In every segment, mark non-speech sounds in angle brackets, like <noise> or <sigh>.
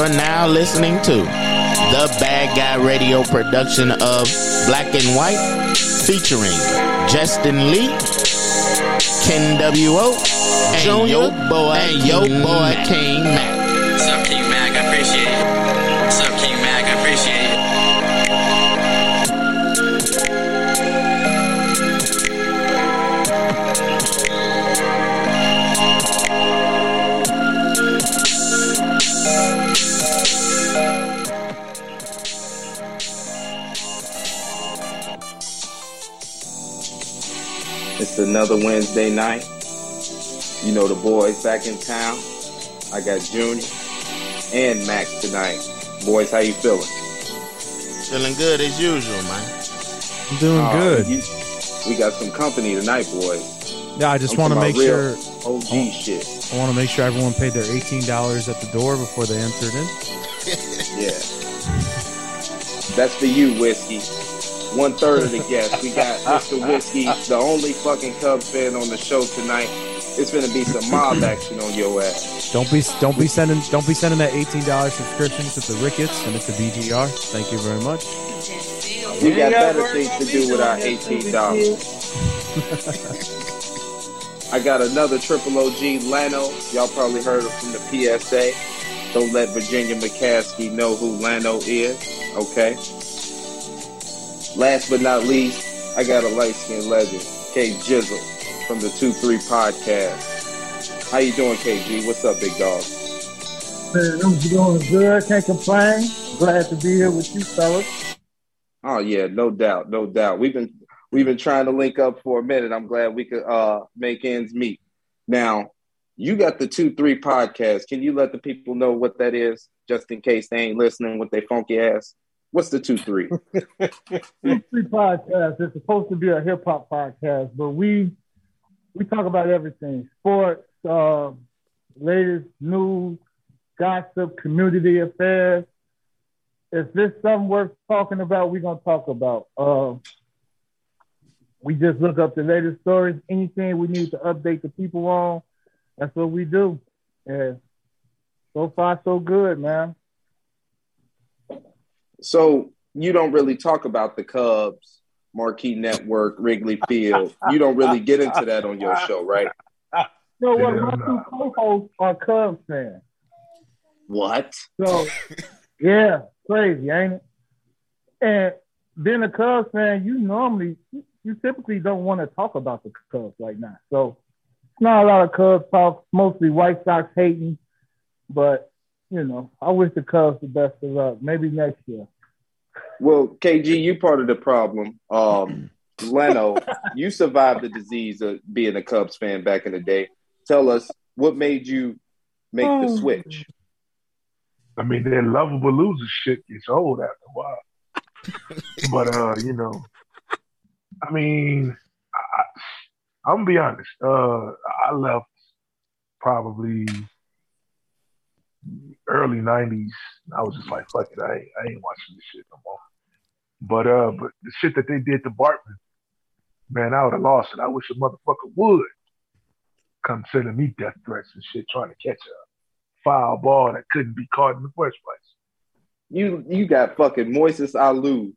You're now listening to the Bad Guy Radio production of Black and White, featuring Justin Lee, Ken W.O., and Junior, yo boy, and yo King boy. King Mac. Another Wednesday night. You know the boys back in town. I got Junior and Max tonight. Boys, how you feeling? Feeling good as usual, man. I'm doing Uh, good. you- we got some company tonight, boys. yeah, I just want to make sure real OG shit. I want to make sure everyone paid their eighteen dollars at the door before they entered in. <laughs> Yeah. That's for you, Whiskey. One third of the guests. We got <laughs> Mr. Whiskey, the only fucking Cubs fan on the show tonight. It's gonna be some mob <clears throat> action on your ass. Don't be don't be sending don't be sending that eighteen dollars subscription to the Ricketts and it's the BGR. Thank you very much. We got better things to do with our eighteen dollars. I got another triple OG, Lano. Y'all probably heard him from the PSA. Don't let Virginia McCaskey know who Lano is. Okay. Last but not least, I got a light skinned legend, K Jizzle from the Two Three Podcast. How you doing, KG? What's up, big dog? Man, I'm doing good. Can't complain. Glad to be here with you, fellas. Oh yeah, no doubt, no doubt. We've been we've been trying to link up for a minute. I'm glad we could uh make ends meet. Now, you got the two three podcast. Can you let the people know what that is, just in case they ain't listening with their funky ass? What's the two three? <laughs> Two Three Podcast. It's supposed to be a hip hop podcast, but we we talk about everything: sports, uh, latest news, gossip, community affairs. If there's something worth talking about, we're gonna talk about. Uh, we just look up the latest stories, anything we need to update the people on. That's what we do. Yeah. So far, so good, man. So you don't really talk about the Cubs, Marquee Network, Wrigley Field. You don't really get into that on your show, right? No, what Yeah, my two co-hosts are Cubs fans. What? So yeah, crazy, ain't it? And being a Cubs fan, you normally you- you typically don't want to talk about the Cubs right now. So it's not a lot of Cubs talk, mostly White Sox hating. But you know, I wish the Cubs the best of luck. Maybe next year. Well, KG, you part of the problem. Um, Leno, you survived the disease of being a Cubs fan back in the day. Tell us what made you make the Oh. switch. I mean, that lovable loser shit gets old after a while. but uh, you know, I mean, I, I'm gonna be honest. Uh, I left probably early '90s. I was just like, fuck it, I I ain't watching this shit no more. But uh, but the shit that they did to Bartman, man, I would have lost it. I wish a motherfucker would come sending me death threats and shit, trying to catch a foul ball that couldn't be caught in the first place. You you got fucking Moises Alou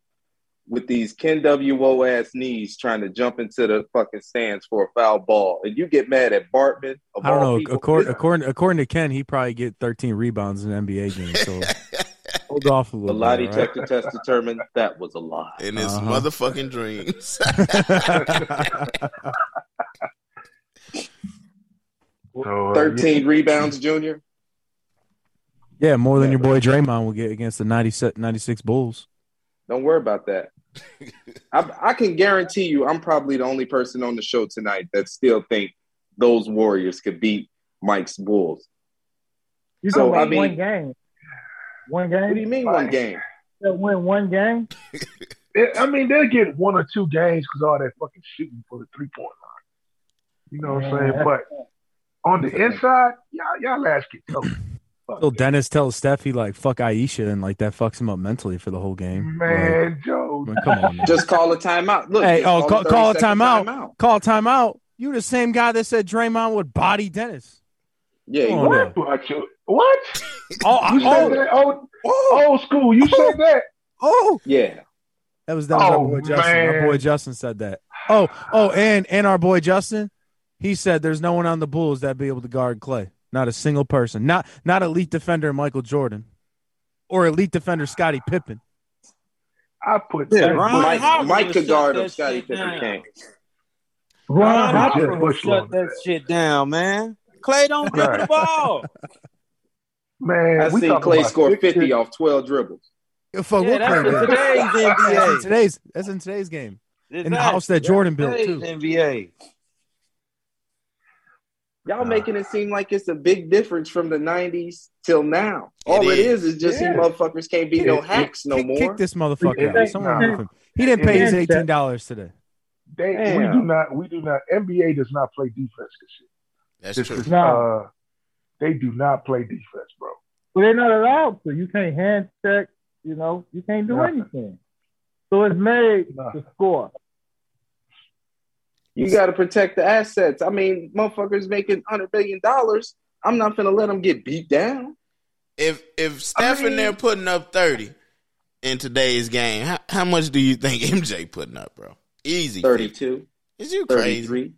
with these Ken W.O. ass knees trying to jump into the fucking stands for a foul ball. And you get mad at Bartman. Of I don't all know. people. According, according according to Ken, he probably get 13 rebounds in an NBA game. So <laughs> hold off a the little lie bit. detector test determined that was a lie. In his Uh-huh. motherfucking dreams. <laughs> So uh, 13 rebounds, Junior. yeah, more than Yeah, your boy Draymond will get against the 90, 96 Bulls. Don't worry about that. <laughs> I, I can guarantee you, I'm probably the only person on the show tonight that still think those Warriors could beat Mike's Bulls. You So, talking I mean- one game. One game. What do you mean one game? They'll win one game. <laughs> yeah, I mean, they'll get one or two games because all that fucking shooting for the three point line. You know what I'm saying? But on the inside, y'all, y'all ass get tough. So Dennis tells Steph he like fuck Aisha and like that fucks him up mentally for the whole game. Like, Man, Joe. I mean, come on. man. Just call a timeout. Look, hey, oh, call, call a 30 second timeout. Call a timeout. You the same guy that said Draymond would body Dennis. Yeah, he Come on would. now. Well, But you, What? Oh, You said oh, that old, oh, old school. You said oh. that. oh. Yeah. That was that was our Oh, boy Justin. Our boy Justin said that. Oh, oh, and and our boy Justin, he said there's no one on the Bulls that'd be able to guard Clay. Not a single person. Not not elite defender Michael Jordan, or elite defender Scottie Pippen. I put Yeah, I Ron put- Mike, Harper Mike would could guard that him. Scotty Pippen can't. Ron Ron Harper Harper just would shut on that that. shit down, man. Clay don't dribble Right. the ball. man. I we seen Clay about score 50 off 12 dribbles. Fuck, Yeah, what that's in did. today's That's in NBA. today's that's in today's game. In the house that Jordan That's built, too. today's NBA. Y'all Nah. making it seem like it's a big difference from the 90s till now. All It it is is just Yeah. you motherfuckers can't be no It- it- hacks no kick, more. kick this motherfucker out. Someone nah. him. He didn't pay his eighteen dollars today. They, we do not. We do not. NBA does not play defense. This shit. That's This true. is, No. uh, they do not play defense, bro. But they're not allowed to. You can't hand check. You know, you can't do Nothing. anything. So it's made Nothing. to score. You got to protect the assets. I mean, motherfuckers making $100 billion. I'm not going to let them get beat down. If if Steph I mean- and they're putting up thirty in today's game, how, how much do you think <laughs> MJ putting up, bro? Easy. 32, Is you crazy? 33.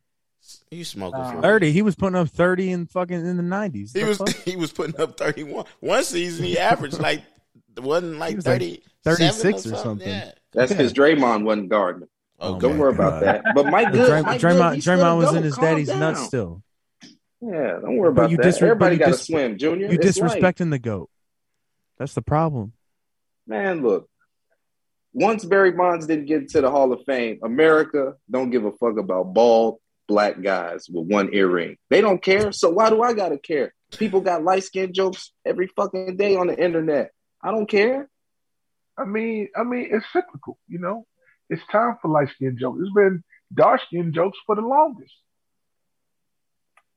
You smoking uh, Nah. for Thirty. He was putting up thirty in fucking in the nineties. He was <laughs> he was putting up thirty one. One season he averaged like wasn't like He was like 36 or something. Yeah. That's Yeah. because Draymond wasn't guarding. Oh, Don't worry God. about that. But Mike <laughs> Good, Dray- Mike Draymond, he's still Draymond was in his daddy's down. nuts still. Yeah, don't worry But about you that. disre- but Everybody got to dis- swim, Junior. You It's life. disrespecting the goat. That's the problem. Man, look. Once Barry Bonds didn't get into the Hall of Fame, America don't give a fuck about bald black guys with one earring. They don't care. So why do I gotta care? People got light skin jokes every fucking day on the internet. I don't care. I mean, I mean, it's cyclical. You know, it's time for light skin jokes. It's been dark skin jokes for the longest.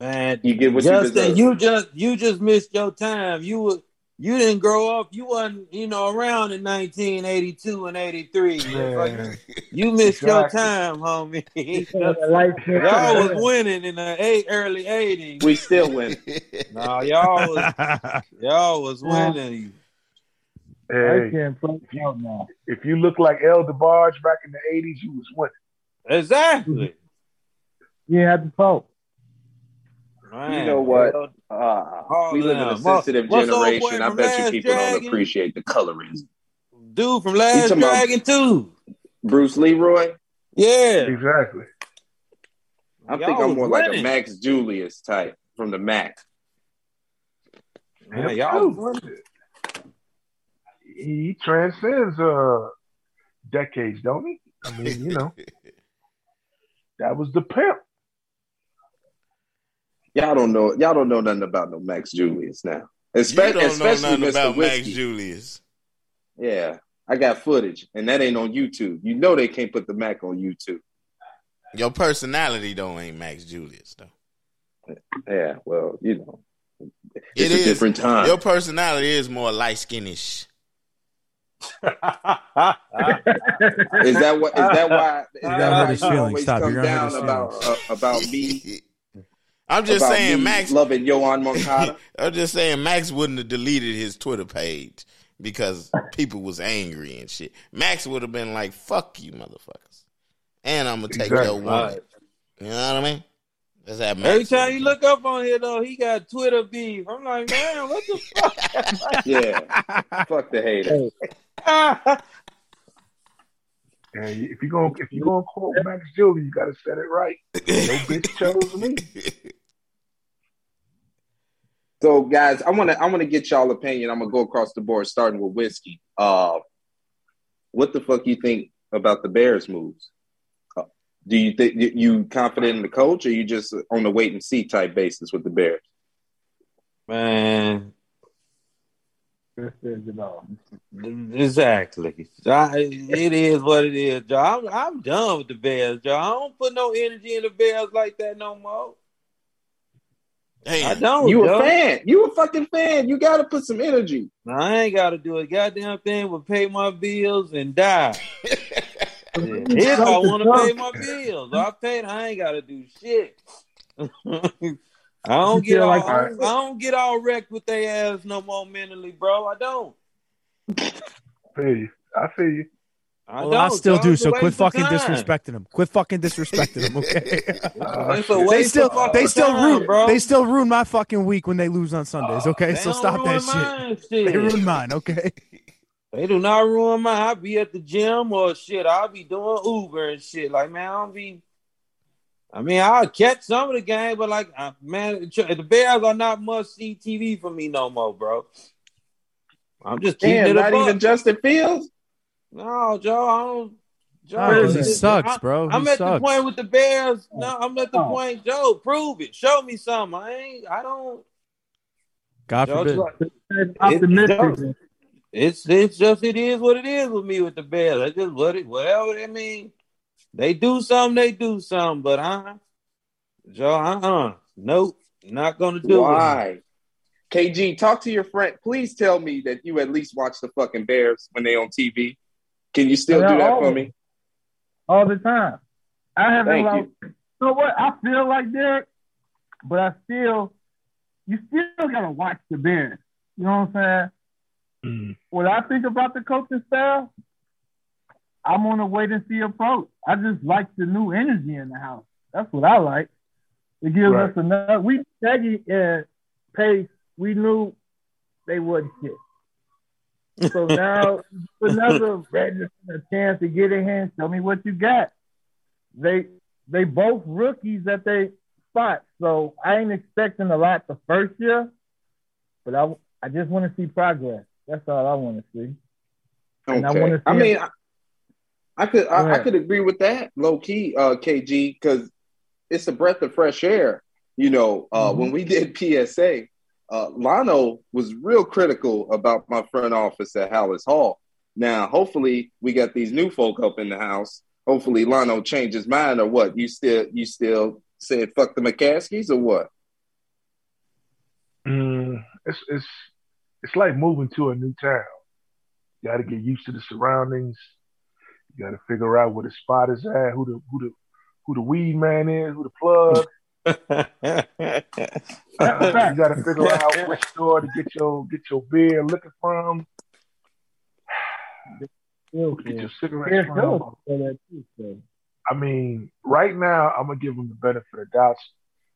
Man, You get what you Justin, deserve. you just you just missed your time. You were you didn't grow up. You wasn't you know around in 1982 and 83. Man, You missed your time, homie. <laughs> Like, <laughs> y'all was winning in the eight, early 80s. we still win. No, y'all was <laughs> y'all was winning. I can't play out now. if you look like El DeBarge back in the '80s, you was winning. Exactly. <laughs> You had to vote. Man, You know what? Uh, Oh, we live in a sensitive What's old boy generation. I bet you Last people don't appreciate the colorism. Dude from Last talking about- Dragon too. Bruce Leroy, Yeah. Exactly. I Y'all think I'm was more like a. Max Julius type from the Mac. Man, y'all was winning. He transcends uh decades, don't he? I mean, you know, <laughs> that was the pimp. Y'all don't know. Y'all don't know nothing about no Max Julius now. You Especially, don't know nothing Mr. about Max Julius. Yeah, I got footage, and that ain't on YouTube. You know they can't put the Mac on YouTube. Your personality though ain't Max Julius though. Yeah, well, you know, It it's a is. different time. Your personality is more light skinish. Is that what? Is that why? <laughs> Is that gonna why hurt his you feelings. always Stop. come You're gonna hurt down his about uh, about me? I'm just about saying, me Max. loving Yoán Moncada. <laughs> I'm just saying, Max wouldn't have deleted his Twitter page because people was angry and shit. Max would have been like, "Fuck you, motherfuckers," and I'm gonna take Exactly. your woman. You know what I mean? That's how Max. Every time you look up on here though, he got Twitter beef. I'm like, man, what the fuck? <laughs> yeah, <laughs> fuck the hater. And <laughs> if you gonna if you gonna quote Max Julius, you gotta set it right. No bitch chose me. So, guys, I want to I want to get y'all opinion. I'm gonna go across the board, starting with whiskey. Uh, what the fuck you think about the Bears moves? Do you think you- you confident in the coach, or you just on the wait and see type basis with the Bears? Man, This is exactly. I, it is what it is, Joe. I'm, I'm done with the Bears, Joe. I don't put no energy in the Bears like that no more. Hey, I don't. You a Joe. fan? You a fucking fan? You got to put some energy. I ain't got to do a goddamn thing but pay my bills and die. <laughs> if I want to pay my bills, I paid. I ain't got to do shit. <laughs> I don't get all like- I, don't, I don't get all wrecked with their ass no more mentally, bro. I don't. feel you. I feel you. I Well. I still do. So quit fucking time. disrespecting them. Quit fucking disrespecting them. Okay. <laughs> Oh, It's a shit. waste they still they still time, ruin bro. they still ruin my fucking week when they lose on Sundays. Oh, okay, They so stop that shit. mine, shit. They ruin mine. Okay. They do not ruin my. I be at the gym or shit. I'll be doing Uber and shit. Like man, I don't be. I mean, I'll catch some of the game, but like, uh, man, the Bears are not must see TV for me no more, bro. I'm just keeping Damn, it a not buck. even Justin Fields. No, Joe, I don't. Joe, No, 'cause he sucks, I- bro. He I'm at the point with the Bears. No, I'm at the Oh. point. Joe, prove it. Show me something. I ain't. I don't. God Joe, forbid. it's, Optimistic. It's it's just it is what it is with me with the Bears. That's just what it. Whatever they mean. They do something. They do something. But uh, Joe, uh, uh nope, not gonna do it. Why? KG, talk to your friend. Please tell me that you at least watch the fucking Bears when they on TV. Can you still do that for me? all the time. I haven't Thank like, you. you know what? I feel like Derek, but I still, you still gotta watch the Bears. You know what I'm saying? Mm. When I think about the coaching staff, I'm on a wait and see approach. I just like the new energy in the house. That's what I like. It gives Right. us another. We Peggy and Pace. We knew they wasn't shit. So <laughs> now another a chance to get in here and show me what you got. They they both rookies at they spot, so I ain't expecting a lot the first year, but I I just want to see progress. That's all I want to see. And I wanna I, mean, I, I could I, I could agree with that, low key, uh, KG, because it's a breath of fresh air. You know, uh, Mhm. when we <laughs> did PSA, uh, Lano was real critical about my front office at Halas Hall. Now, hopefully, we got these new folk up in the house. Hopefully, Lano changed his mind, or what? You still you still saying fuck the McCaskeys, or what? Mm, it's it's it's like moving to a new town. You got to get used to the surroundings. You got to figure out where the spot is at, who the who the who the weed man is, who the plug. <laughs> <laughs> you got to figure out which store to get your get your beer liquor from, <sighs> get your cigarettes from. feel for that too, so. I mean, right now I'm gonna give them the benefit of doubts.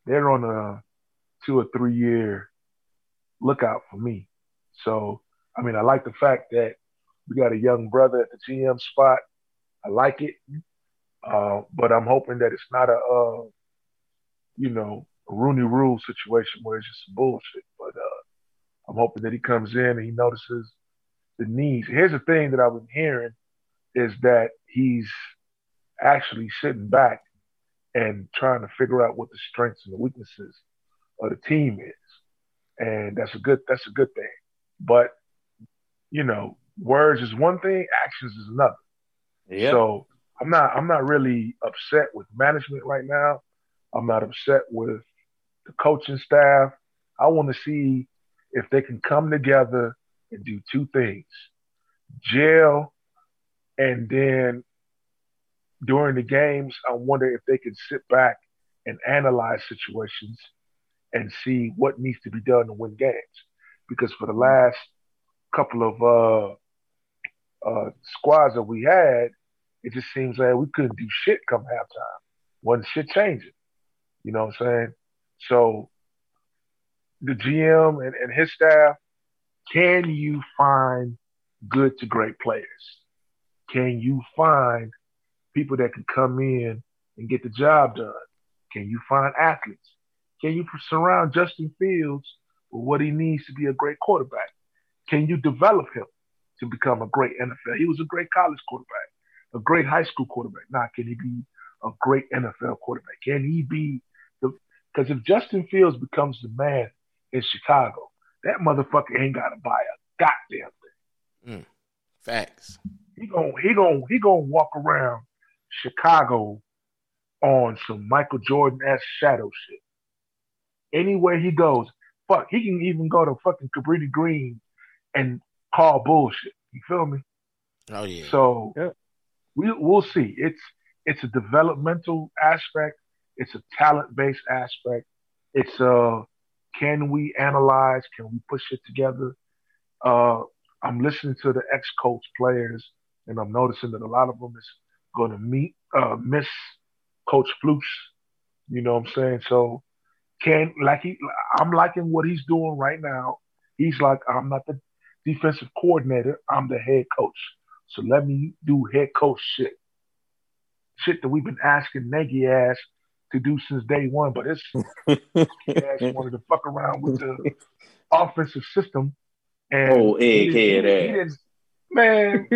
They're on a two or three year lookout for me. So, I mean, I like the fact that we got a young brother at the GM spot. I like it, uh, but I'm hoping that it's not a, uh, you know, a Rooney Rule situation where it's just bullshit. But uh, I'm hoping that he comes in and he notices the needs. Here's the thing that I've been hearing is that he's actually sitting back and trying to figure out what the strengths and the weaknesses of the team is. And that's a good that's a good thing. But you know, words is one thing, actions is another. yeah. So I'm not I'm not really upset with management right now. I'm not upset with the coaching staff. I want to see if they can come together and do two things. Jail and then during the games, I wonder if they can sit back and analyze situations and see what needs to be done to win games. Because for the last couple of uh, uh, squads that we had, it just seems like we couldn't do shit come halftime. Wasn't shit changing. You know what I'm saying? So the GM and, and his staff, can you find good to great players? Can you find people that can come in and get the job done? Can you find athletes? Can you surround Justin Fields what he needs to be a great quarterback? Can you develop him to become a great NFL? He was a great college quarterback, a great high school quarterback. Now, can he be a great NFL quarterback? Can he be the? Because if Justin Fields becomes the man in Chicago, that motherfucker ain't got to buy a goddamn thing. Mm, Facts. He gon' he gon' he gon' walk around Chicago on some Michael Jordan ass shadow shit. Anywhere he goes, fuck, he can even go to fucking Cabrini Green and call bullshit. You feel me? Oh yeah. So Yeah. we we'll see. It's it's a developmental aspect. It's a talent based aspect. It's uh, can we analyze? Can we push it together? Uh, I'm listening to the ex-coach players, and I'm noticing that a lot of them is going to meet uh, miss Coach Flus. You know what I'm saying? So can like he, I'm liking what he's doing right now. He's like, I'm not the defensive coordinator. I'm the head coach. So let me do head coach shit. Shit that we've been asking Nagy ass to do since day one, but his <laughs> ass wanted to fuck around with the offensive system. And Oh, he didn't- he egghead didn't- he ass. didn't- Man,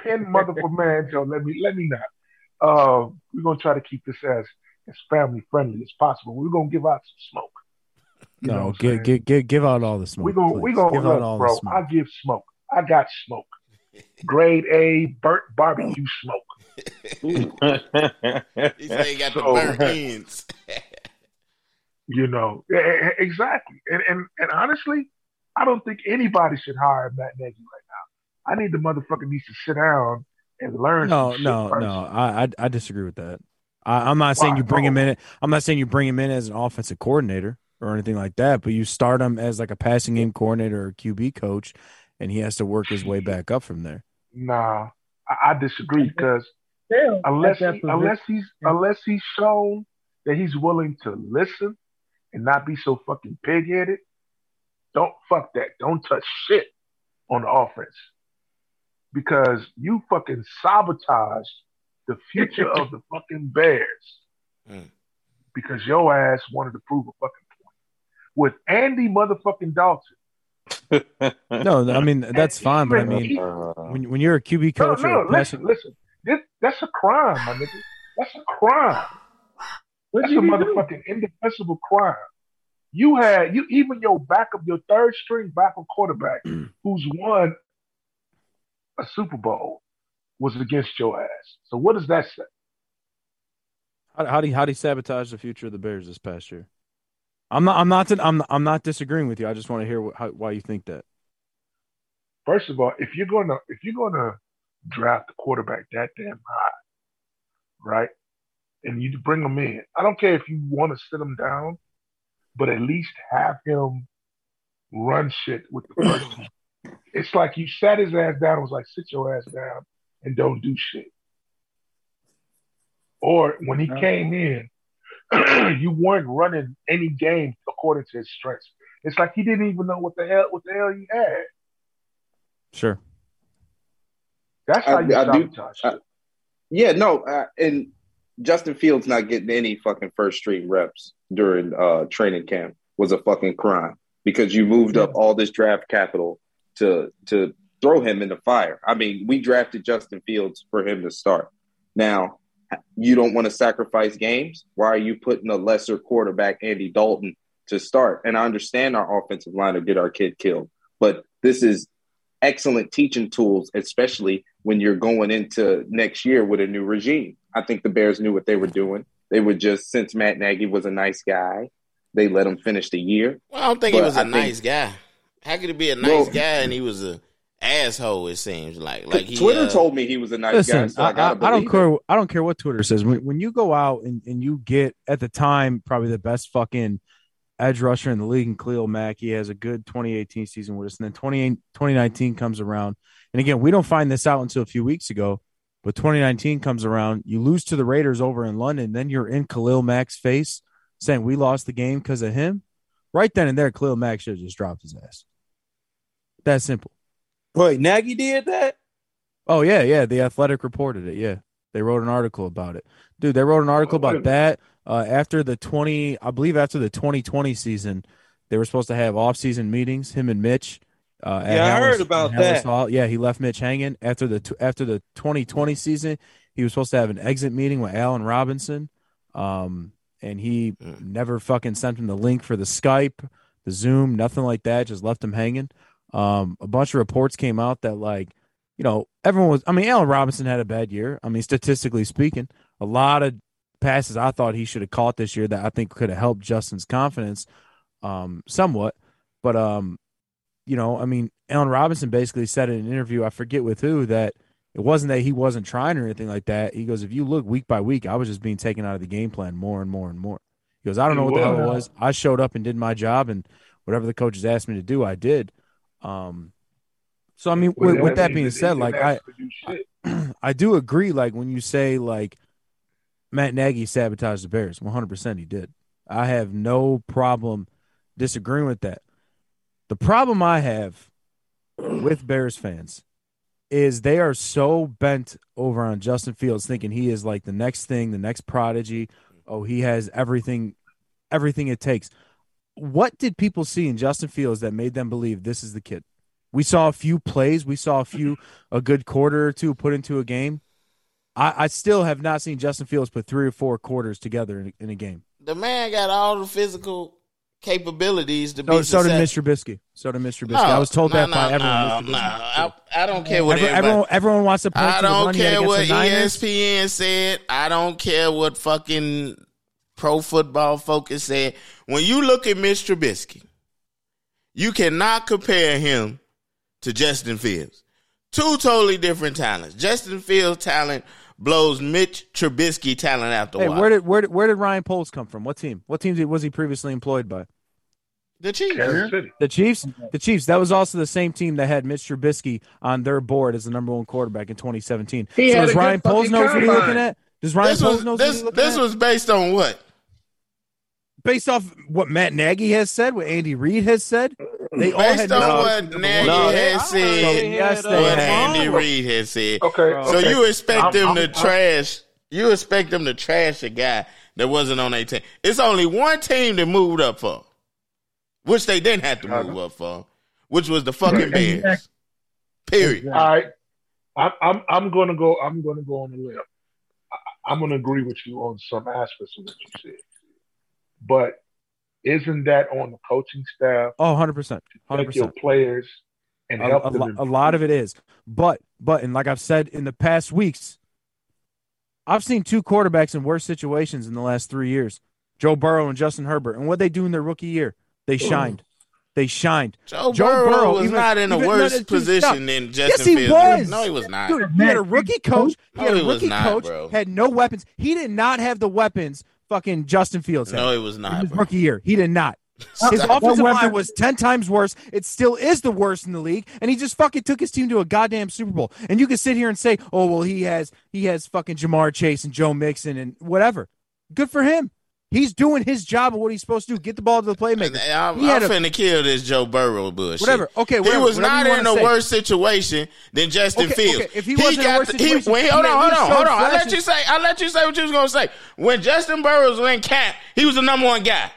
pin motherfucker man, Joe, let me let me not. Uh, we're gonna try to keep this as as family friendly as possible. We're gonna give out some smoke. You No, give, give give give out all the smoke. we gonna we gonna give look, out all bro. the smoke. I give smoke. I got smoke. <laughs> Grade A Burt barbecue smoke. <laughs> He said he got the burnt ends. <laughs> You know, exactly. And, and and honestly, I don't think anybody should hire Matt Nagy right now. I need the motherfucker needs to sit down and learn. No, some no, first. no. I, I I disagree with that. I, I'm not saying Why? you bring him in. I'm not saying you bring him in as an offensive coordinator or anything like that. But you start him as like a passing game coordinator or QB coach, and he has to work his way back up from there. Nah, I, I disagree because unless he, unless he's unless he's shown that he's willing to listen and not be so fucking pig-headed, don't fuck that. Don't touch shit on the offense because you fucking sabotaged the future of the fucking Bears Mm. because your ass wanted to prove a fucking point with Andy motherfucking Dalton. <laughs> No, I mean that's fine. But I mean, Uh, when when you're a QB coach no, or a passing, listen, listen. This, that's a crime, my nigga. That's a crime. What That's a did do? motherfucking indefensible crime. You had you even your backup, your third string backup quarterback, <clears throat> who's won a Super Bowl, was against your ass. So what does that say? how, how do you, how do you sabotage the future of the Bears this past year? I'm not. I'm not. I'm. I'm not disagreeing with you. I just want to hear what, how, why you think that. First of all, if you're gonna if you're gonna draft a quarterback that damn high, right, and you bring him in, I don't care if you want to sit him down, but at least have him run shit with the <clears throat> first team. It's like you sat his ass down and was like, sit your ass down and don't do shit. Or when he Yeah. came in, <clears throat> you weren't running any game according to his strengths. It's like he didn't even know what the hell what the hell he had. Sure. That's I- how you I do- sabotage I- yeah, no, uh, and Justin Fields not getting any fucking first stream reps during uh, training camp was a fucking crime because you moved up all this draft capital to to throw him in the fire. I mean, we drafted Justin Fields for him to start. Now, you don't want to sacrifice games. Why are you putting a lesser quarterback, Andy Dalton, to start? And I understand our offensive line to get our kid killed, but this is excellent teaching tools, especially when you're going into next year with a new regime. I think the Bears knew what they were doing. They were just since Matt Nagy was a nice guy, they let him finish the year. Well, I don't think he was a I think- nice guy. How could he be a nice Well- guy and he was a asshole? It seems like like he, Twitter uh, told me he was a nice guy, Listen, so I, I, I, I don't believe it. care. I don't care what Twitter says. When, when you go out and, and you get at the time probably the best fucking edge rusher in the league, and Khalil Mack, he has a good 2018 season with us, and then 20, 2019 comes around, and again, we don't find this out until a few weeks ago. But 2019 comes around, you lose to the Raiders over in London, then you're in Khalil Mack's face saying we lost the game because of him. Right then and there, Khalil Mack should have just dropped his ass. That simple. Wait, Nagy did that? Oh yeah, yeah. The Athletic reported it. Yeah, they wrote an article about it, dude. They wrote an article about that uh, after the twenty, I believe, after the twenty twenty season. They were supposed to have off season meetings. Him and Mitch. Uh, at Yeah, I Halas- heard about that. Hall. Yeah, he left Mitch hanging after the t- after the twenty twenty season. He was supposed to have an exit meeting with Allen Robinson, um, and he never fucking sent him the link for the Skype, the Zoom, nothing like that. Just left him hanging. Um, a bunch of reports came out that like you know, everyone was. I mean, Allen Robinson had a bad year. I mean, statistically speaking, a lot of passes I thought he should have caught this year that I think could have helped Justin's confidence, um, somewhat. But um, you know, I mean, Allen Robinson basically said in an interview, I forget with who, that it wasn't that he wasn't trying or anything like that. He goes, if you look week by week, I was just being taken out of the game plan more and more and more. He goes, I don't know what the hell it was. was. I showed up and did my job, and whatever the coaches asked me to do, I did. Um, so I mean, with, with that being said, like I, him to do shit. <clears throat> I do agree. Like when you say like Matt Nagy sabotaged the Bears, one hundred percent he did. I have no problem disagreeing with that. The problem I have with Bears fans is they are so bent over on Justin Fields, thinking he is like the next thing, the next prodigy. Oh, he has everything, everything it takes. What did people see in Justin Fields that made them believe this is the kid? We saw a few plays. We saw a few, a good quarter or two put into a game. I, I still have not seen Justin Fields put three or four quarters together in, in a game. The man got all the physical capabilities to So, be oh, so did. Mr. Bisky. So did Mr. Bisky. I was told no, that no, by everyone. No, no, I, I don't care what Every- everyone, everyone wants to I don't he care what. ESPN said. I don't care what fucking Pro Football Focus said. When you look at Mitch Trubisky, you cannot compare him to Justin Fields. Two totally different talents. Justin Fields' talent blows Mitch Trubisky talent out the Hey, water. where did where did where did Ryan Poles come from? What team? What team was he previously employed by? the Chiefs. The Chiefs. The Chiefs. That was also the same team that had Mitch Trubisky on their board as the number one quarterback in 2017. He so does Ryan Poles fucking knows what he's combine. looking at? Does Ryan This Poles was knows this what he's looking this at? was based on what? Based off what Matt Nagy has said, what Andy Reid has said. They all had Based on no- what Nagy No, they- had said, they yes, they what had. Andy Reid has said. Okay. So okay. you expect I'm- them I'm- to I'm- trash? You expect them to trash a guy that wasn't on their team? It's only one team that moved up for, which they didn't have to move up for, which was the fucking Bears. Period. All right. I'm I'm I'm gonna go I'm gonna go on the limb. I'm gonna agree with you on some aspects of what you said. But isn't that on the coaching staff Oh, 100 percent, to hundred take your percent. players and A, help a them? lo- a lot of it is, but but and like I've said in the past weeks, I've seen two quarterbacks in worse situations in the last three years: Joe Burrow and Justin Herbert. And what they do in their rookie year, they shined. They shined. Joe, Joe Burrow, Burrow, was even- not in a even- worse no, position stop. than Justin Yes, he Fields. was. No, he was not. Dude, he had a rookie coach. He No, had a he was rookie not, coach. bro. Had no weapons. He did not have the weapons. Fucking Justin Fields. had. no, he was in not. his bro. rookie year. He did not. His offensive line weapon- was ten times worse. It still is the worst in the league, and he just fucking took his team to a goddamn Super Bowl. And you can sit here and say, "Oh well, he has he has fucking Ja'Marr Chase and Joe Mixon and whatever." Good for him. He's doing his job of what he's supposed to do. Get the ball to the playmaker. I'm, He I'm a- finna kill this Joe Burrow bullshit. Whatever. Okay, Whatever, he was not in a say. worse situation than Justin Okay, Fields. okay, if he wasn't in a got worse the- situation, wait, he hold on, hold on, hold on. I let you say. I let you say what you was gonna say. When Justin Burrows was in camp, he was the number one guy.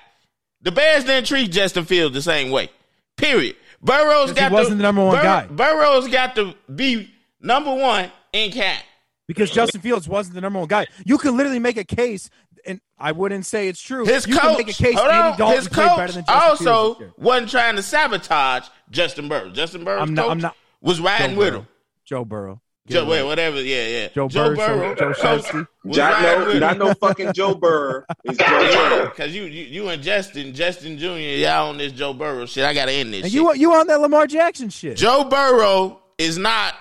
The Bears didn't treat Justin Fields the same way. Period. Burrows Because he got wasn't to, the number one Bur- guy. Burrows got to be number one in camp. because Justin Fields wasn't the number one guy. You could literally make a case, and I wouldn't say it's true. His you coach, can make a case. hold on, Dalton his played better coach than Justin Fields this also wasn't trying to sabotage Justin Burrows. Justin Burrows' I'm not- coach I'm not- was riding Joe with Burrow. him. Joe Burrow. Get Joe, it wait, whatever, yeah, yeah. Joe Joe Burrow, Burrow, Joe coach, Shiesty. Not no, not no fucking Joe Burr. It's Joe Burrow. Because you, you, you and Justin, Justin Jr., y'all on this Joe Burrow shit. I gotta end this And shit. you you on that Lamar Jackson shit? Joe Burrow is not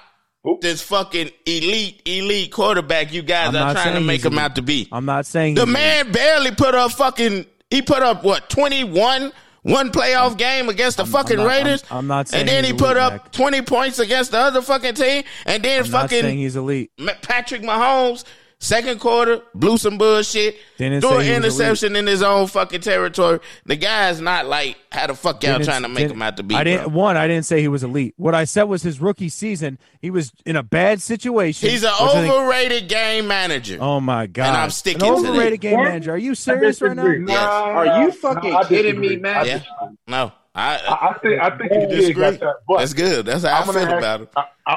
Who? this fucking elite, elite quarterback you guys I'm are trying to make him elite. out to be. I'm not saying The man barely put up fucking. He put up what twenty one one playoff game against the fucking I'm not- I'm- Raiders. I'm not saying and then he put up twenty points against the other fucking team, and then I'm not saying fucking he's elite. Patrick Mahomes. Second quarter, blew some bullshit. Didn't threw an interception in his own fucking territory. The guy's not like how the fuck y'all Didn't- trying to make him out to be. I didn't. bro. One, I didn't say he was elite. What I said was his rookie season. He was in a bad situation. He's an which I think- overrated game manager. Oh my god! And I'm sticking An to that. overrated game What? manager. Are you serious right now? disagree. Yes. Are you fucking No, kidding me, man? Yeah. No, I, I, I think I think you he did disagree. that, but That's good. That's how I I'm gonna feel ask- about him. I, I,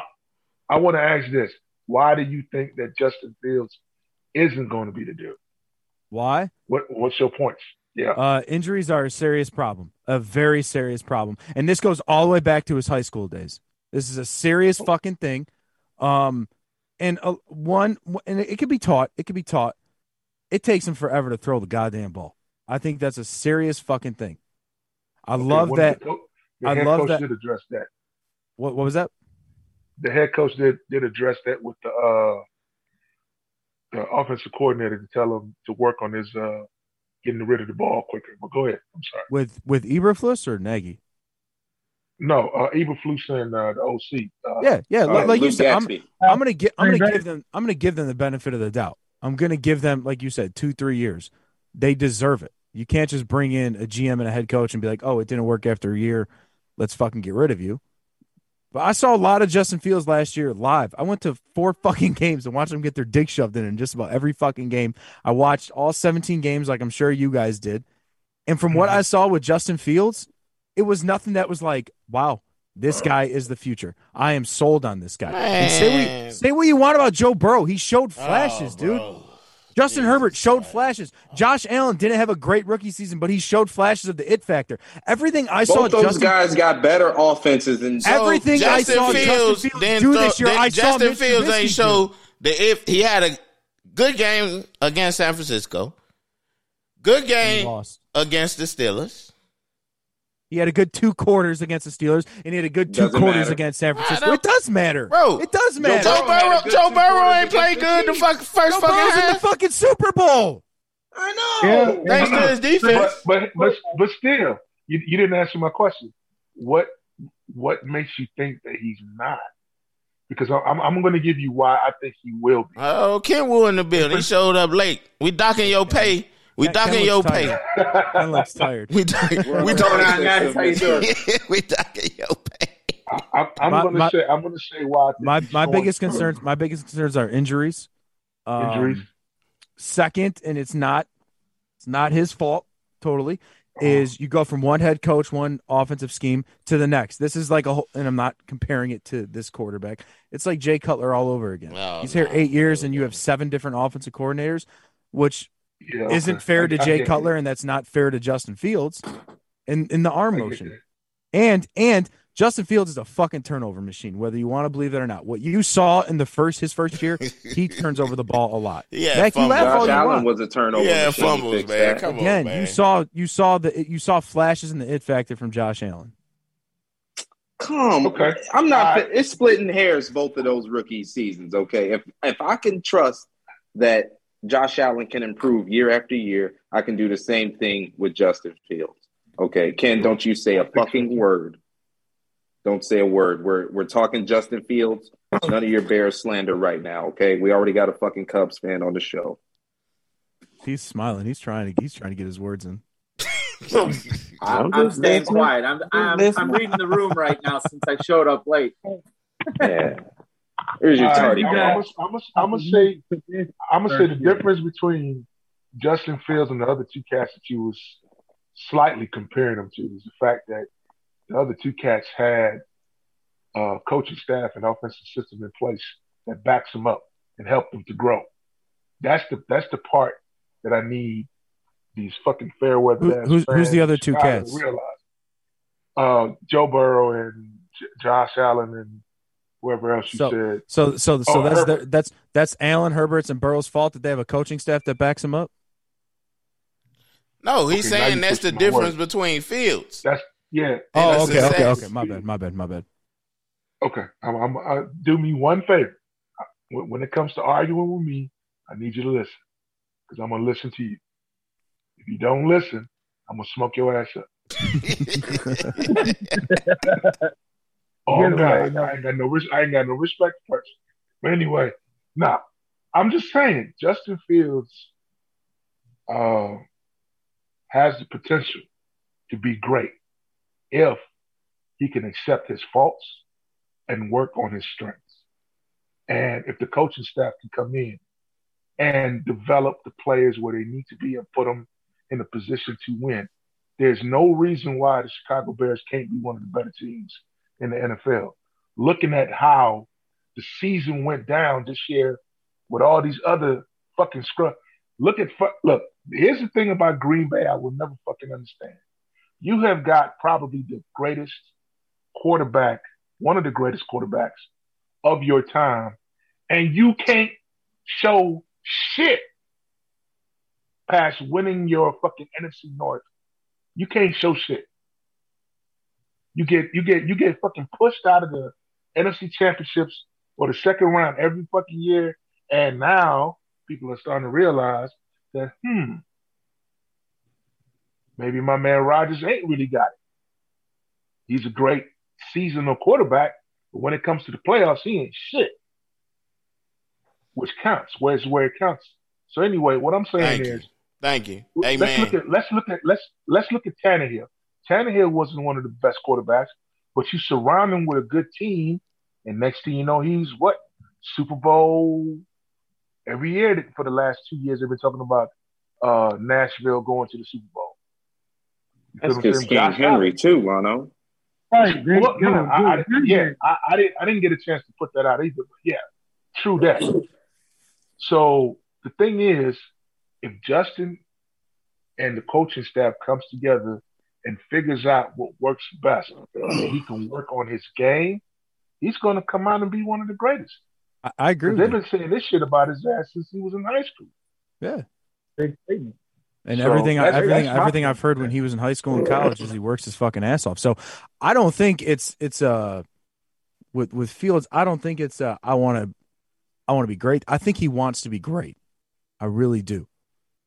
I want to ask this: Why do you think that Justin Fields isn't going to be the dude? Why? What What's your points? Yeah, Uh, injuries are a serious problem, a very serious problem, and this goes all the way back to his high school days. This is a serious fucking thing. Um, and uh, one, and it could be taught. It could be taught. It takes him forever to throw the goddamn ball. I think that's a serious fucking thing. I Okay, love that. Co- I love that- did address that. What, what was that? The head coach did did address that with the uh, the offensive coordinator to tell him to work on his uh, getting rid of the ball quicker. But go ahead. I'm sorry. with with Eberflus or Nagy. No, uh, Eberflus and uh, the OC. Uh, Yeah, yeah. Uh, like, like you said, I'm, I'm gonna give I'm gonna give them I'm gonna give them the benefit of the doubt. I'm gonna give them, like you said, two three years. They deserve it. You can't just bring in a GM and a head coach and be like, oh, it didn't work after a year. Let's fucking get rid of you. But I saw a lot of Justin Fields last year live. I went to four <laughs> fucking games and watched them get their dick shoved in in just about every fucking game. I watched all 17 games, like I'm sure you guys did. And from what I mm-hmm. saw with Justin Fields, it was nothing that was like, wow, this guy is the future. I am sold on this guy. Say what, say what you want about Joe Burrow. He showed oh, flashes, Oh, dude. Bro. Justin Jesus Herbert showed Christ. flashes. Josh Allen didn't have a great rookie season, but he showed flashes of the it factor. Everything I saw those Justin guys got better offenses than So- Everything I saw Justin Fields didn't do throw- this year, didn't- I saw Justin Mitch Fields Trubisky ain't show the if he had a good game against San Francisco, good game against the Steelers. He had a good two quarters against the Steelers, and he had a good two Doesn't quarters matter. against San Francisco. It does matter, Bro, It does matter. Joe Burrow had a Burrow, good Joe two Burrow ain't played good the the fuck, first Joe fucking Burrow's in half. the fucking Super Bowl. I Yeah, know. Thanks to his defense. But but but but still, you, you didn't answer my question. What what makes you think that he's not? Because I'm I'm going to give you why I think he will be. Oh, Ken Wu in the building. He showed up late. We docking your pay. We Ken- Ken docking your pay. tired. Ken looks tired. We docking. We're We docking. guys. How you doing? <laughs> we docking your pay. I, I, I'm My- going my- to say I'm going to say why. My my biggest through. concerns my biggest concerns are injuries. Um, Injuries. Second, and it's not it's not his fault totally. Is you go from one head coach, one offensive scheme to the next. This is like a whole, and I'm not comparing it to this quarterback. It's like Jay Cutler all over again. Oh, He's here eight years, and you have seven different offensive coordinators, which Yeah, isn't fair I- to I Jay get Cutler, and that's not fair to Justin Fields. In in the arm motion, and and Justin Fields is a fucking turnover machine, whether you want to believe it or not. What you saw in the first his first year, he <laughs> turns over the ball a lot. Yeah, Mac, you fumbles. laugh all Josh you Allen want. was a turnover. Yeah, machine. fumbles, man. that. Come on, Again, man. you saw you saw the you saw flashes in the it factor from Josh Allen. Come, Okay. I'm not. All right. It's splitting hairs both of those rookie seasons. Okay, if if I can trust that Josh Allen can improve year after year, I can do the same thing with Justin Fields. Okay, Ken, don't you say a fucking word. Don't say a word. We're we're talking Justin Fields. None of your Bears slander right now. Okay, we already got a fucking Cubs fan on the show. He's smiling. He's trying to he's trying to get his words in. <laughs> I'm, I'm I'm staying quiet. I'm, I'm. I'm reading the room right now since I showed up late. <laughs> Yeah, here's your tardy I'm. I'm, gonna say I'm gonna say the difference between Justin Fields and the other two cats that you was slightly comparing them to is the fact that the other two cats had uh, coaching staff and offensive system in place that backs them up and help them to grow. That's the that's the part that I need these fucking fair weather. Who- who's- who's the other two cats? Realize. Uh, Joe Burrow and J- Josh Allen and whoever else you So- said. So so so Oh, that's Herbert. their, that's that's Allen Herbert's and Burrow's fault that they have a coaching staff that backs him up. No, he's Okay, saying that's the difference words. between fields. That's yeah. Oh, okay, okay, success. okay. My bad, my bad, my bad. Okay, I'm, I'm, I, do me one favor. When, when it comes to arguing with me, I need you to listen because I'm gonna listen to you. If you don't listen, I'm gonna smoke your ass up. <laughs> <laughs> <laughs> Oh away, God, no. I ain't got no res- I ain't got no respect for person. But anyway, nah, I'm just saying Justin Fields uh, has the potential to be great if he can accept his faults and work on his strengths. And if the coaching staff can come in and develop the players where they need to be and put them in a position to win, there's no reason why the Chicago Bears can't be one of the better teams in the NFL. Looking at how the season went down this year with all these other fucking scrub. Look at look. Here's the thing about Green Bay. I will never fucking understand. You have got probably the greatest quarterback, one of the greatest quarterbacks of your time, and you can't show shit past winning your fucking NFC North. You can't show shit. You get you get you get fucking pushed out of the NFC championships or the second round every fucking year, and now people are starting to realize that hmm, maybe my man Rodgers ain't really got it. He's a great seasonal quarterback, but when it comes to the playoffs, he ain't shit. Which counts. Where's where it counts. So anyway, what I'm saying Thank you. is Thank you. let's look at let's look at let's let's look at Tannehill. Tannehill wasn't one of the best quarterbacks, but you surround him with a good team, and next thing you know, he's what Super Bowl every year for the last two years. They've been talking about uh, Nashville going to the Super Bowl. You That's feel what because saying? Henry Allen- too, Lano. Right, they- Well, no, yeah, I, I, yeah, yeah, I, I didn't. I didn't get a chance to put that out either. But yeah, true that. So the thing is, if Justin and the coaching staff comes together and figures out what works best, and he can work on his game, he's going to come out and be one of the greatest. I, I agree. 'Cause With They've you. been saying this shit about his ass since he was in high school. Yeah. big statement. And So, everything, that's, everything, that's everything I've heard when he was in high school and college is he works his fucking ass off. So I don't think it's it's uh with with Fields. I don't think it's uh I want to I want to be great. I think he wants to be great. I really do.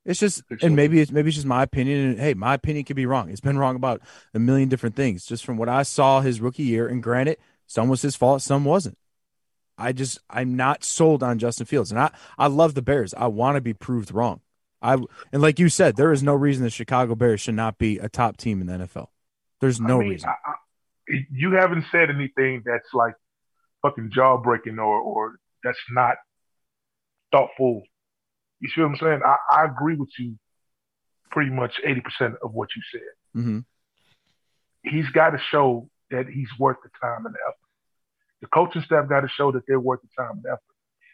It's just, and maybe it's maybe it's just my opinion. And hey, my opinion could be wrong. It's been wrong about a million different things. Just from what I saw his rookie year, and granted, some was his fault, some wasn't. I just I'm not sold on Justin Fields, and I I love the Bears. I want to be proved wrong. I and like you said, there is no reason the Chicago Bears should not be a top team in the NFL. There's no I mean, reason. I, I, you haven't said anything that's like fucking jaw breaking or or that's not thoughtful. You see what I'm saying? I, I agree with you pretty much 80% of what you said. hmm He's got to show that he's worth the time and the effort. The coaching staff got to show that they're worth the time and effort.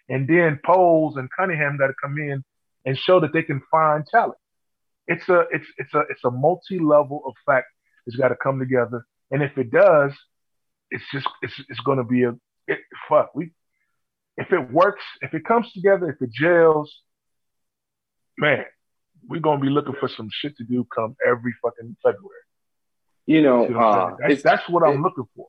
And then Poles and Cunningham got to come in and show that they can find talent. It's a it's it's a it's a multi-level effect that's got to come together. And if it does, it's just it's it's going to be a it, fuck. We if it works, if it comes together, if it gels, man, we're gonna be looking for some shit to do come every fucking February. You know, what uh, that's, that's what I'm it- looking for.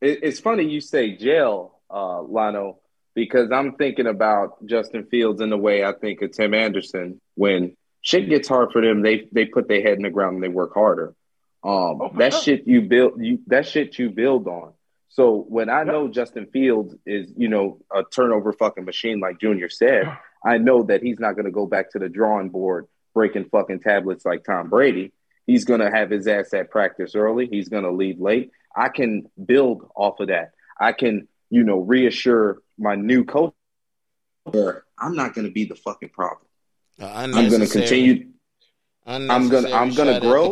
it, it's funny you say jail, uh, Lano, because I'm thinking about Justin Fields in the way I think of Tim Anderson. When shit gets hard for them, they they put their head in the ground and they work harder. Um, Oh, that shit you build, you that shit you build on. So when I know Justin Fields is, you know, a turnover fucking machine, like Junior said, <clears throat> I know that he's not going to go back to the drawing board breaking fucking tablets like Tom Brady. He's going to have his ass at practice early. He's going to leave late. I can build off of that. I can, you know, reassure my new coach. I'm not going to be the fucking problem. Uh, I'm going to continue, I'm gonna- I'm gonna grow.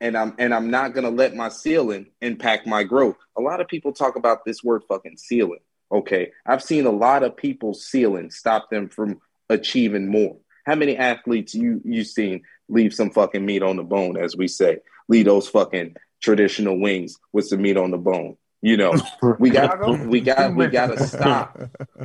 and I'm and I'm not going to let my ceiling impact my growth. A lot of people talk about this word fucking ceiling. Okay, I've seen a lot of people's ceiling stop them from achieving more. How many athletes you you seen leave some fucking meat on the bone, as we say, leave those fucking traditional wings with some meat on the bone? You know, <laughs> we got we got we got to stop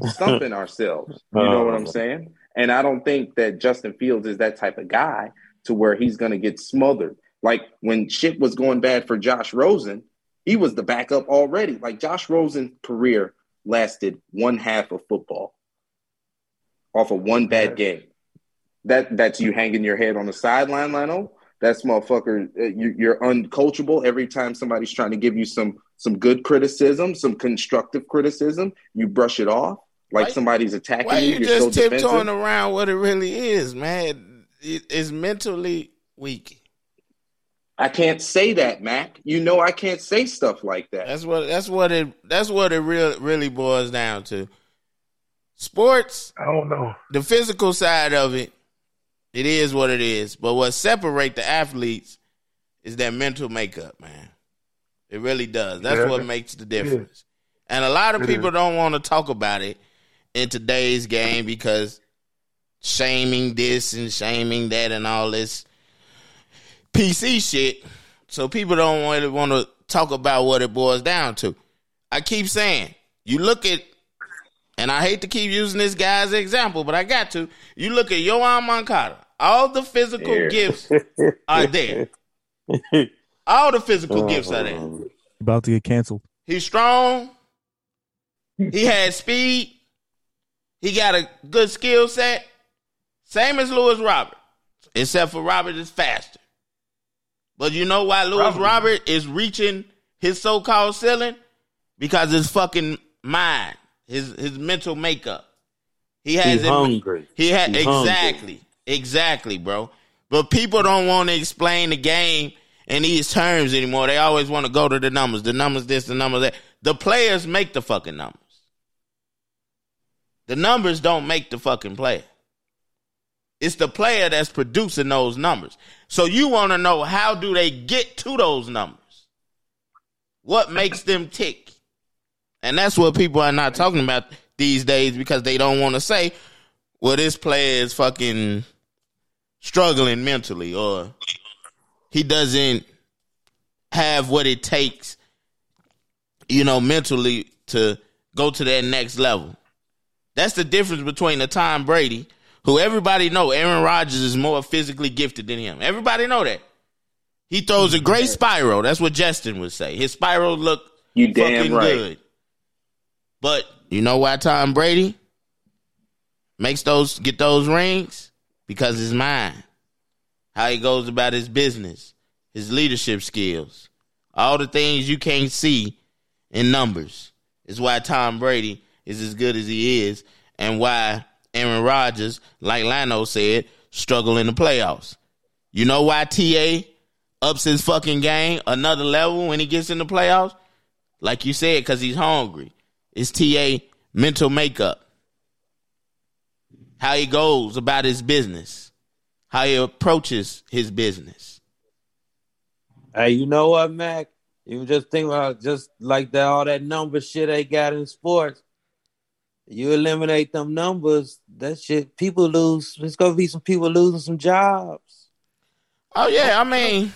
stumping ourselves. You know what I'm uh-huh. saying? And I don't think that Justin Fields is that type of guy to where he's going to get smothered. Like when shit was going bad for Josh Rosen, he was the backup already. Like Josh Rosen's career lasted one half of football off of one bad game. That that's you hanging your head on the sideline, Lionel. That's motherfucker. uh, You, you're uncoachable every time somebody's trying to give you some some good criticism, some constructive criticism. You brush it off like Why- somebody's attacking Why you. you You're just so tiptoeing around what it really is, man? It, it's mentally weak. I can't say that, Mac. You know I can't say stuff like that. That's what that's what it that's what it real really boils down to. Sports, I don't know. the physical side of it, it is what it is. But what separate the athletes is their mental makeup, man. It really does. That's Yeah. what makes the difference. And a lot of It people is. don't want to talk about it in today's game because shaming this and shaming that and all this PC shit. So people don't really want to talk about what it boils down to. I keep saying, you look at, and I hate to keep using this guy as an example, but I got to. You look at Yoán Moncada. All the physical Yeah. gifts <laughs> are there. All the physical uh-huh. gifts are there. About to get canceled. He's strong. He had speed. He got a good skill set. Same as Luis Robert. except for Robert is faster. But you know why Luis Probably. Robert is reaching his so-called ceiling? Because his fucking mind, his his mental makeup. He has it- hungry. He had He's hungry. exactly, exactly, bro. But people don't want to explain the game in these terms anymore. They always want to go to the numbers, the numbers this, the numbers that. The players make the fucking numbers. The numbers don't make the fucking player. It's the player that's producing those numbers. So you want to know how do they get to those numbers? What makes them tick? And that's what people are not talking about these days because they don't want to say, well, this player is fucking struggling mentally or he doesn't have what it takes, you know, mentally to go to that next level. That's the difference between a Tom Brady, who everybody know Aaron Rodgers is more physically gifted than him. Everybody know that. He throws a great spiral. That's what Justin would say. His spiral look You damn fucking right. good. But you know why Tom Brady makes those get those rings? Because his mind. How he goes about his business, his leadership skills, all the things you can't see in numbers is why Tom Brady is as good as he is and why Aaron Rodgers, like Lano said, struggle in the playoffs. You know why TA ups his fucking game another level when he gets in the playoffs? Like you said, because he's hungry. It's TA mental makeup. How he goes about his business. How he approaches his business. Hey, you know what, Mac? You just think about just like that all that number shit they got in sports. You eliminate them numbers, that shit people lose. There's gonna be some people losing some jobs. Oh yeah, I mean,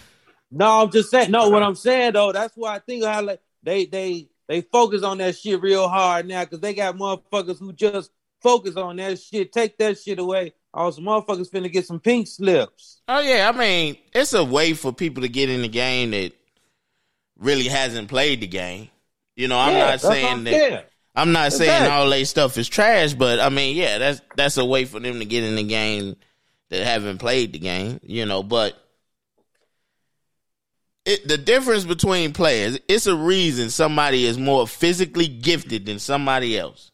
No, I'm just saying. No, what I'm saying though, that's why I think how like they they they focus on that shit real hard now because they got motherfuckers who just focus on that shit. Take that shit away. All some motherfuckers finna get some pink slips. oh yeah, I mean, it's a way for people to get in the game that really hasn't played the game. You know, I'm Yeah, not saying that. I'm not saying Exactly. all they stuff is trash, but I mean, yeah, that's that's a way for them to get in the game that haven't played the game, you know. But it, the difference between players, it's a reason somebody is more physically gifted than somebody else,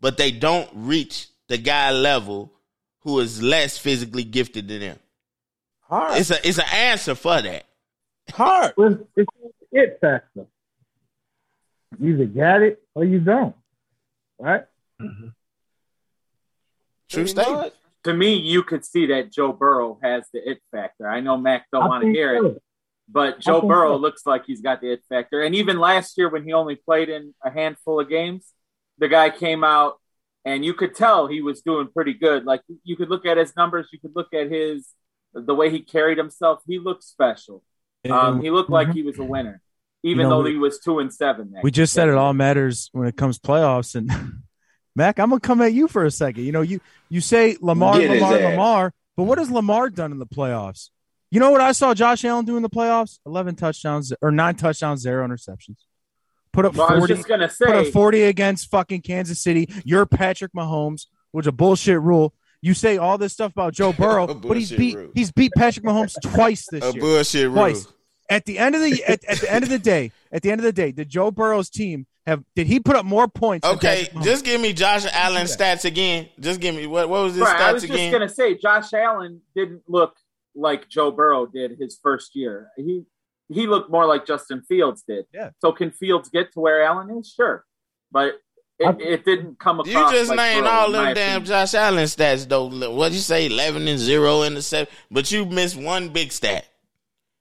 but they don't reach the guy level who is less physically gifted than them. Hard. It's a it's an answer for that. hard. It's, it's it factor. You either got it or you don't. Right? True statement. To me, you could see that Joe Burrow has the it factor. I know Mac don't want to think hear it, but Joe Burrow so. looks like he's got the it factor. And even last year, when he only played in a handful of games, the guy came out and you could tell he was doing pretty good. Like you could look at his numbers, you could look at his the way he carried himself. He looked special. Um, he looked like he was a winner, even You know, though we- he was two and seven. We just said it all matters when it comes playoffs. And <laughs> Mac, I'm gonna come at you for a second. You know, you you say Lamar, Get Lamar. Lamar, but what has Lamar done in the playoffs? You know what I saw Josh Allen do in the playoffs? Eleven touchdowns or nine touchdowns, zero interceptions. Put up Well, I was forty. just gonna Put up forty against fucking Kansas City. You're Patrick Mahomes, which is a bullshit rule. You say all this stuff about Joe <laughs> Burrow, but he's beat rule. he's beat Patrick Mahomes twice this A year bullshit rule. twice. At the end of the at, at the end of the day, at the end of the day, did Joe Burrow's team have did he put up more points? Okay, just give me Josh Allen stats again. Just give me what what was his right, I stats was just again? gonna say, Josh Allen didn't look like Joe Burrow did his first year. He he looked more like Justin Fields did. Yeah. So can Fields get to where Allen is? Sure, but it, it didn't come across. You just like named Burrow, all in them damn opinion. Josh Allen stats though. What'd you say? Eleven and zero in the seven, but you missed one big stat.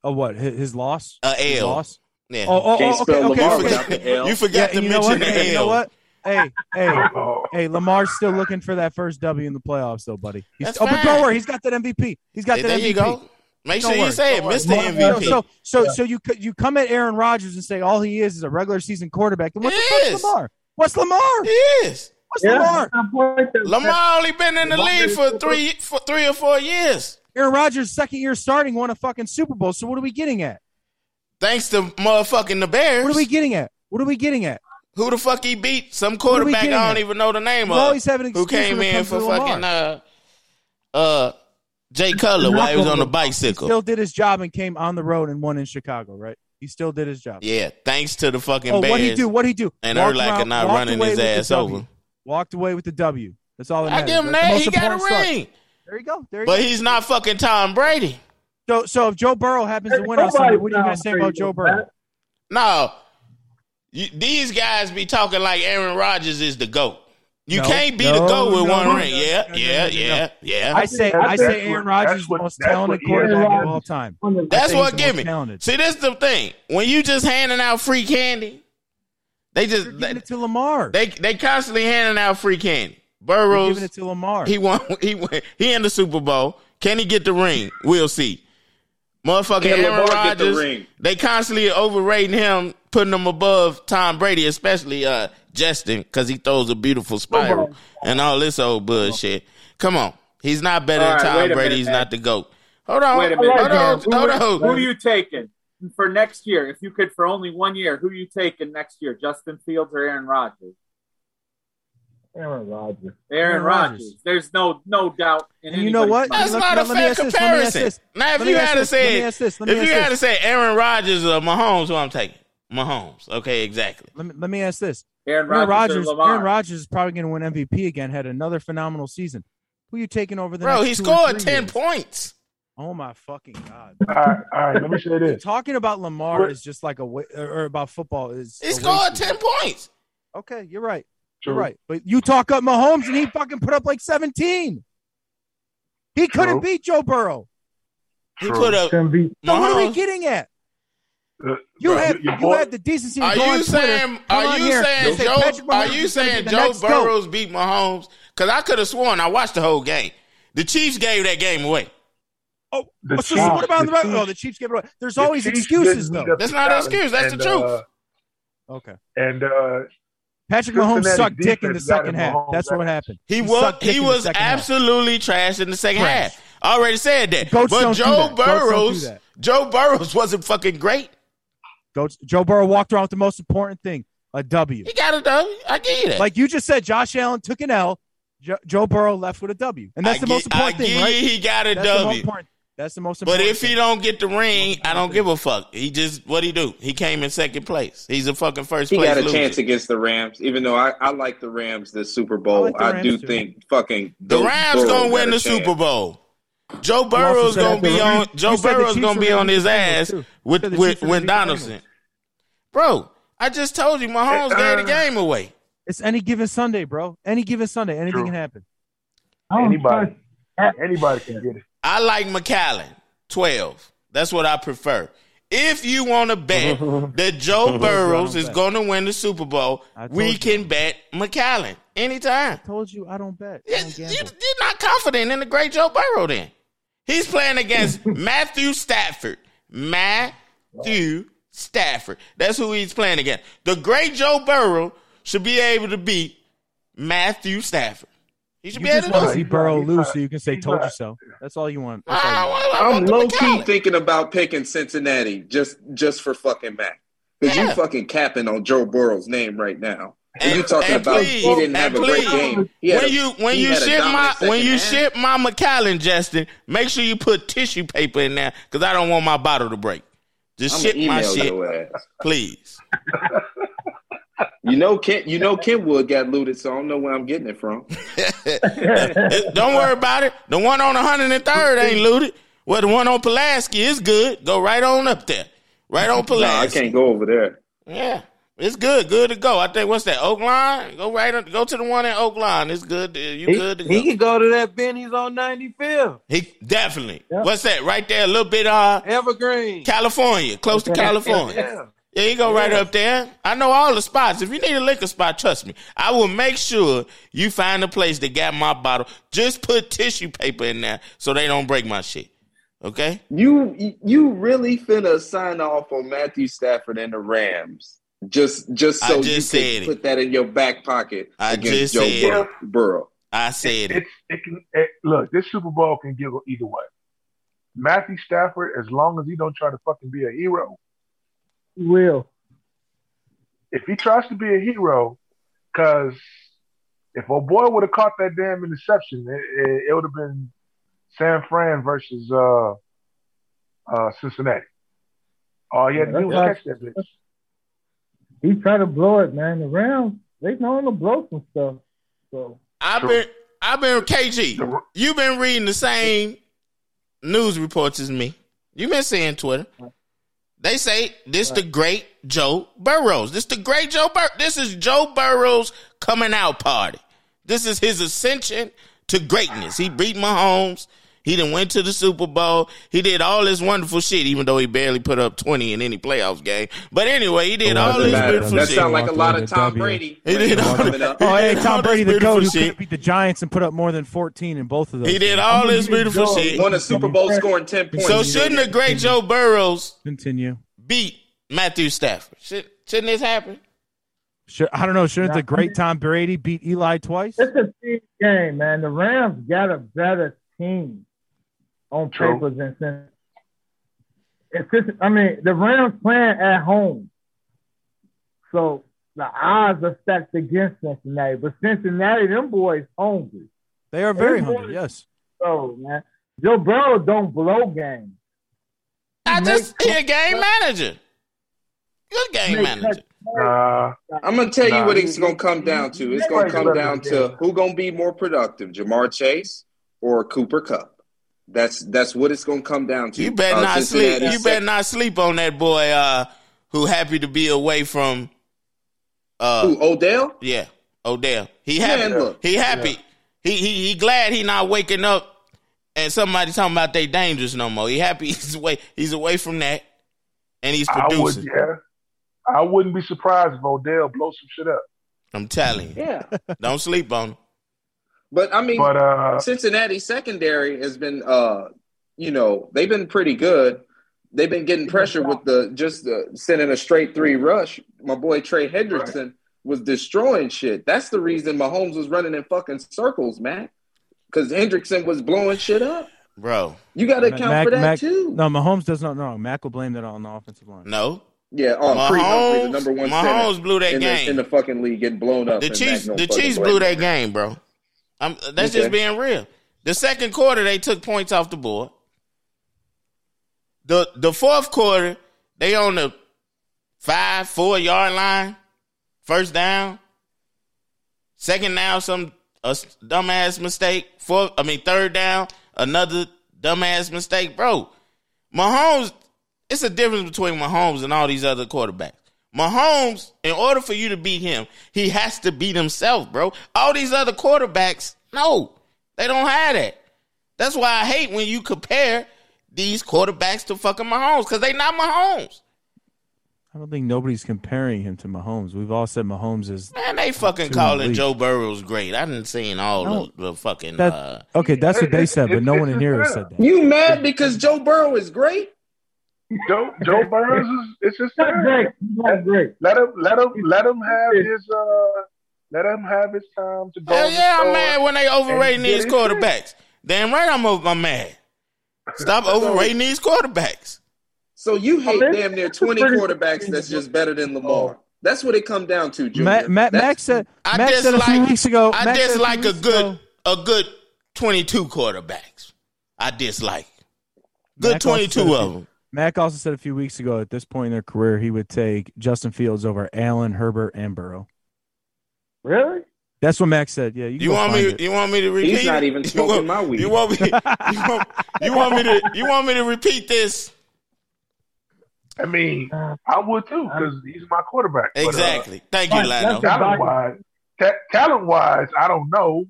Oh what his, his loss? A His loss? Yeah. Oh, oh, oh okay, spell okay, okay. without the L. You forgot Yeah, to you mention what? the Hey, you know L. what? Hey, hey, hey, Lamar's still looking for that first W in the playoffs, though, buddy. He's, That's oh, but don't worry, he's got that MVP. He's got Hey, that there MVP. you go. Make Don't sure you say it, don't worry. Mr. MVP. So, so, so you c- you come at Aaron Rodgers and say all he is is a regular season quarterback. Then what He the fuck's is. Lamar? What's Lamar? He is. What's Yeah, Lamar? that's my point there. Lamar only been in the Lamar league for three for three or four years. Aaron Rodgers' second year starting won a fucking Super Bowl. So what are we getting at? Thanks to motherfucking the Bears. What are we getting at? What are we getting at? Who the fuck he beat? Some quarterback I don't at? even know the name You of. always have an who came in for Lamar. fucking uh uh Jay Cutler while he was on the bicycle. Still did his job and came on the road and won in Chicago, right? He still did his job. Yeah, thanks to the fucking Oh, Bears. what he do? What he do? And Walked Urlacher not running his ass over. Walked away with the W. That's all that I matters. give him that. He got a start. Ring. There you go. There you But go. he's not fucking Tom Brady. So, so if Joe Burrow happens to win on Sunday, what are you going to say about Joe Burrow? No. You, these guys be talking like Aaron Rodgers is the GOAT. You No, can't be no, the GOAT with no, one no, ring. no, Yeah, no, no, yeah, no, no, yeah, yeah. I say, I say Aaron Rodgers is the most talented quarterback of all time. That's what he's the give me. talented. See, this is the thing. When you just handing out free candy, they just You're they, it to Lamar. they they constantly handing out free candy. You're Burrows, giving it to Lamar. he won. <laughs> He won. He in the Super Bowl. Can he get the ring? We'll see. Motherfucking Can Aaron Lamar get the Rodgers. They constantly overrating him, putting him above Tom Brady, especially uh Justin, because he throws a beautiful spiral and all this old bullshit. Come on, he's not better All than Tom Brady. minute, he's man. not the goat. Hold on, Wait a minute. hold on, Who, hold who are you taking for next year? If you could for only one year, who are you taking next year? Justin Fields or Aaron Rodgers? Aaron Rodgers. Aaron, Aaron Rodgers. Rodgers. There's no no doubt. In And you know what? That's not a fair ask this, let me ask comparison. Now, if you me ask had to this, let me say, ask this, let me if you had to say Aaron Rodgers or Mahomes, who I'm taking, Mahomes. Okay, exactly. Let me, let me ask this. Aaron Aaron Rodgers, Rodgers, or Lamar. Aaron Rodgers is probably going to win MVP again. Had another phenomenal season. Who you taking over the Bro, next he two or scored three ten years? points. Oh my fucking god! All right, all right. Let me say this. Talking about Lamar What- is just like a wa- or or about football is. He scored ten points. Okay, you're right. You're True. right. But you talk up Mahomes and he fucking put up like 17. He couldn't True. beat Joe Burrow. He True. put up Couldn't beat. So what are we getting at? Uh, You bro, had you boy- had the decency to Are go on you Twitter, saying? come Are on you here saying and say Joe? Patrick Are you is gonna be saying Joe next GOAT? Burrows beat Mahomes? Because I could have sworn I watched the whole game. The Chiefs gave that game away. Oh, The so Chiefs- what about the the, Chiefs- oh the Chiefs gave it away? There's the always Chiefs excuses though. That's not an excuse. That's the truth. uh, Okay. and uh, Patrick Mahomes sucked dick in the second half. Mahomes That's what happened. He was sucked dick he was second half. absolutely trash in the second Trash. half. I already said that. Goats but Joe that. Goats don't Burrows. Joe Burrows wasn't fucking great. Goats- Joe Burrow walked around with the most important thing, a W. He got a W. I give you that. Like you just said, Josh Allen took an L. Jo- Joe Burrow left with a W, and that's I the most important I thing, give right? he got a That's the most W. important. That's the most important. But important. if he don't get the ring, I don't give a fuck. He just what he do? He came in second place. He's a fucking first He place got a loser. chance against the Rams, even though I, I like the Rams this Super Bowl. like I, do too. think fucking The Rams Burrow gonna win the chance. Super Bowl. Joe Burrow's gonna that the be on. Joe you Burrow's gonna be on his ass with with Chiefs were with gonna beat the Donaldson. Bro, I just told you, Mahomes gave the game away. It's any given Sunday, bro. Any given Sunday, anything True. can happen. Anybody. anybody can get it. I like Macallan, twelve. That's what I prefer. If you want to bet <laughs> that Joe Burrows is going to win the Super Bowl, I we you. can bet Macallan anytime. Told you I don't bet. I don't. You're not confident in the great Joe Burrow then. He's playing against <laughs> Matthew Stafford. Matthew Stafford. That's who he's playing against. The great Joe Burrow should be able to beat Matthew Stafford. He should You be able just to want to see He's Burrow he's lose not- so you can say he's "told you not- so." That's all you want. That's all you I, want. I, I I'm low key Macallan. thinking about picking Cincinnati just just for fucking Mac. Because Yeah. you fucking capping on Joe Burrow's name right now. And, And- you talking and about please, he didn't have and a great game. He when a- you when you ship my dominant when you second ship my Macallan, Justin, make sure you put tissue paper in there because I don't want my bottle to break. Just I'm ship my shit, please. <laughs> You know Ken you know Kenwood got looted, so I don't know where I'm getting it from. <laughs> Don't worry about it. The one on 103rd ain't looted. Well, the one on Pulaski is good. Go right on up there. Right on <laughs> Pulaski. No, I can't go over there. Yeah. It's good. Good to go. I think what's that? Oak Lawn? Go right on, go to the one in Oak Lawn. It's good. to- You He, good to go. he can go to that Binny's on 95th. He definitely. What's that? Right there, a little bit uh Evergreen. California, close to California. Yeah. Yeah, you go right up there. I know all the spots. If you need a liquor spot, trust me. I will make sure you find a place that got my bottle. Just put tissue paper in there so they don't break my shit. Okay? You you really finna sign off on Matthew Stafford and the Rams. Just just I so just you said can it. put that in your back pocket I against just Joe said Bur- Burrow. I said it. It's it can it, look. This Super Bowl can go either way. Matthew Stafford, as long as he don't try to fucking be a hero, He will. if he tries to be a hero, because if a boy would have caught that damn interception, it, it, it would have been San Fran versus uh, uh, Cincinnati. All he had to do was catch that bitch. He tried to blow it, man. The Rams, they know him to blow some stuff. So I've True. been I've been KG. You've been reading the same news reports as me. You've been seeing Twitter. They say this the great Joe Burrows. This the great Joe Bur. This is Joe Burrows coming out party. This is his ascension to greatness. He beat Mahomes. He didn't went to the Super Bowl. He did all this wonderful shit, even though he barely put up twenty in any playoffs game. But anyway, he did Oh, all this matter. beautiful That shit. sounds like a lot of Tom away with a Brady. He did all coming up. Oh, hey, <laughs> Tom Brady, the beautiful goat who shit. could beat the Giants and put up more than 14 in both of those. He did games. all this beautiful go. shit. Won a Super Bowl scoring 10 points. So shouldn't the great Joe Burrows Continue. beat Matthew Stafford? Should, shouldn't this happen? Should, I don't know. Shouldn't the great Tom Brady beat Eli twice? it's a team game, man. The Rams got a better team on True. paper than It's just, I mean, the Rams playing at home, so the odds are stacked against Cincinnati. But Cincinnati, them boys hungry. They are very Hey, boy. hungry. Yes. So man, Joe Burrow don't blow games. I Make- just he a game manager. Good game manager. touch- Nah, I'm gonna tell you what it's gonna come down to. It's gonna come down to who gonna be more productive, Ja'Marr Chase or Cooper Kupp. That's that's what it's gonna come down to. You better Uh, not Cincinnati sleep. You sec- better not sleep on that boy uh who happy to be away from uh Who, Odell? yeah, Odell. He happy. Man, look. he happy. He he he glad he not waking up and somebody talking about they dangerous no more. He happy <laughs> he's away he's away from that and he's I would. producing. Yeah, I wouldn't be surprised if Odell blow some shit up. I'm telling you. Yeah. Don't sleep on him. But I mean But uh, Cincinnati secondary has been uh you know, they've been pretty good. They've been getting pressure with the just uh, sending a straight three rush. My boy Trey Hendrickson was destroying shit. That's the reason Mahomes was running in fucking circles, man. Because Hendrickson was blowing shit up. Bro. You got to Mac- account for that Mac- too. No, Mahomes does not know. Mac will blame that on the offensive line. No. Yeah, Creed Humphrey, the number one Mahomes blew that in game. the, in the fucking league, getting blown up. The Chiefs, Mac the Chiefs blew that game, bro. I'm, that's Okay. just being real. The second quarter, they took points off the board. The the fourth quarter, they on the five four yard line, first down. Second down, some a dumbass mistake. Fourth, I mean third down, another dumbass mistake, bro. Mahomes, it's a difference between Mahomes and all these other quarterbacks. Mahomes, in order for you to beat him, he has to beat himself, bro. All these other quarterbacks, no, they don't have that. That's why I hate when you compare these quarterbacks to fucking Mahomes because they not Mahomes. I don't think nobody's comparing him to Mahomes. We've all said Mahomes is Man, they fucking Too calling elite. Joe Burrows great. I didn't see all No. the, the fucking. that. uh, okay, that's what they said, but no one in here has said that. You mad because Joe Burrow is great? Joe Joe Burrows is it's just Not great. Not great. let him let him let him have his uh let him have his time to go. Hell yeah, I'm mad when they overrating these get his quarterbacks. Damn right, I'm, over, I'm mad. Stop overrating these quarterbacks. So you hate mean, damn near 20 quarterbacks that's just better than Lamar. That's what it come down to, Junior. Matt, Matt, Max said. I Max said a few dislike- weeks ago. I Max said a dislike a good ago- a good 22 quarterbacks. I dislike. Good 22 of them. Mac also said a few weeks ago at this point in their career he would take Justin Fields over Allen, Herbert, and Burrow. Really? That's what Max said. Yeah, you, You want me? it. You want me to repeat? He's not even smoking want- my weed. You want me? You want, you want me to? You want me to repeat this? I mean, I would too because he's my quarterback. But, uh, Exactly. Thank you, Right, talent wise, ta- talent wise, I don't know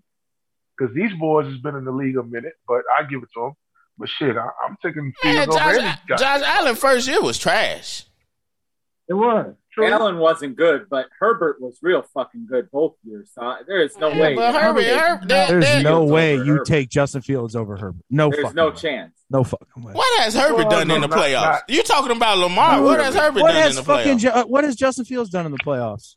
because these boys has been in the league a minute, but I give it to them. But shit, I, I'm taking Man, Fields over any Josh, guy. Josh Allen first year was trash. It was. Allen wasn't good, but Herbert was real fucking good both years. So there is no way. but Herbert, Herbert, there- There's there- no way you Herbert. take Justin Fields over Herbert. No There's no way. chance. No fucking way. What has Herbert Well, done no, in the not- playoffs? not- you talking about Lamar? What has Herbert What done has in the fucking playoffs? Ju- uh, what has Justin Fields done in the playoffs?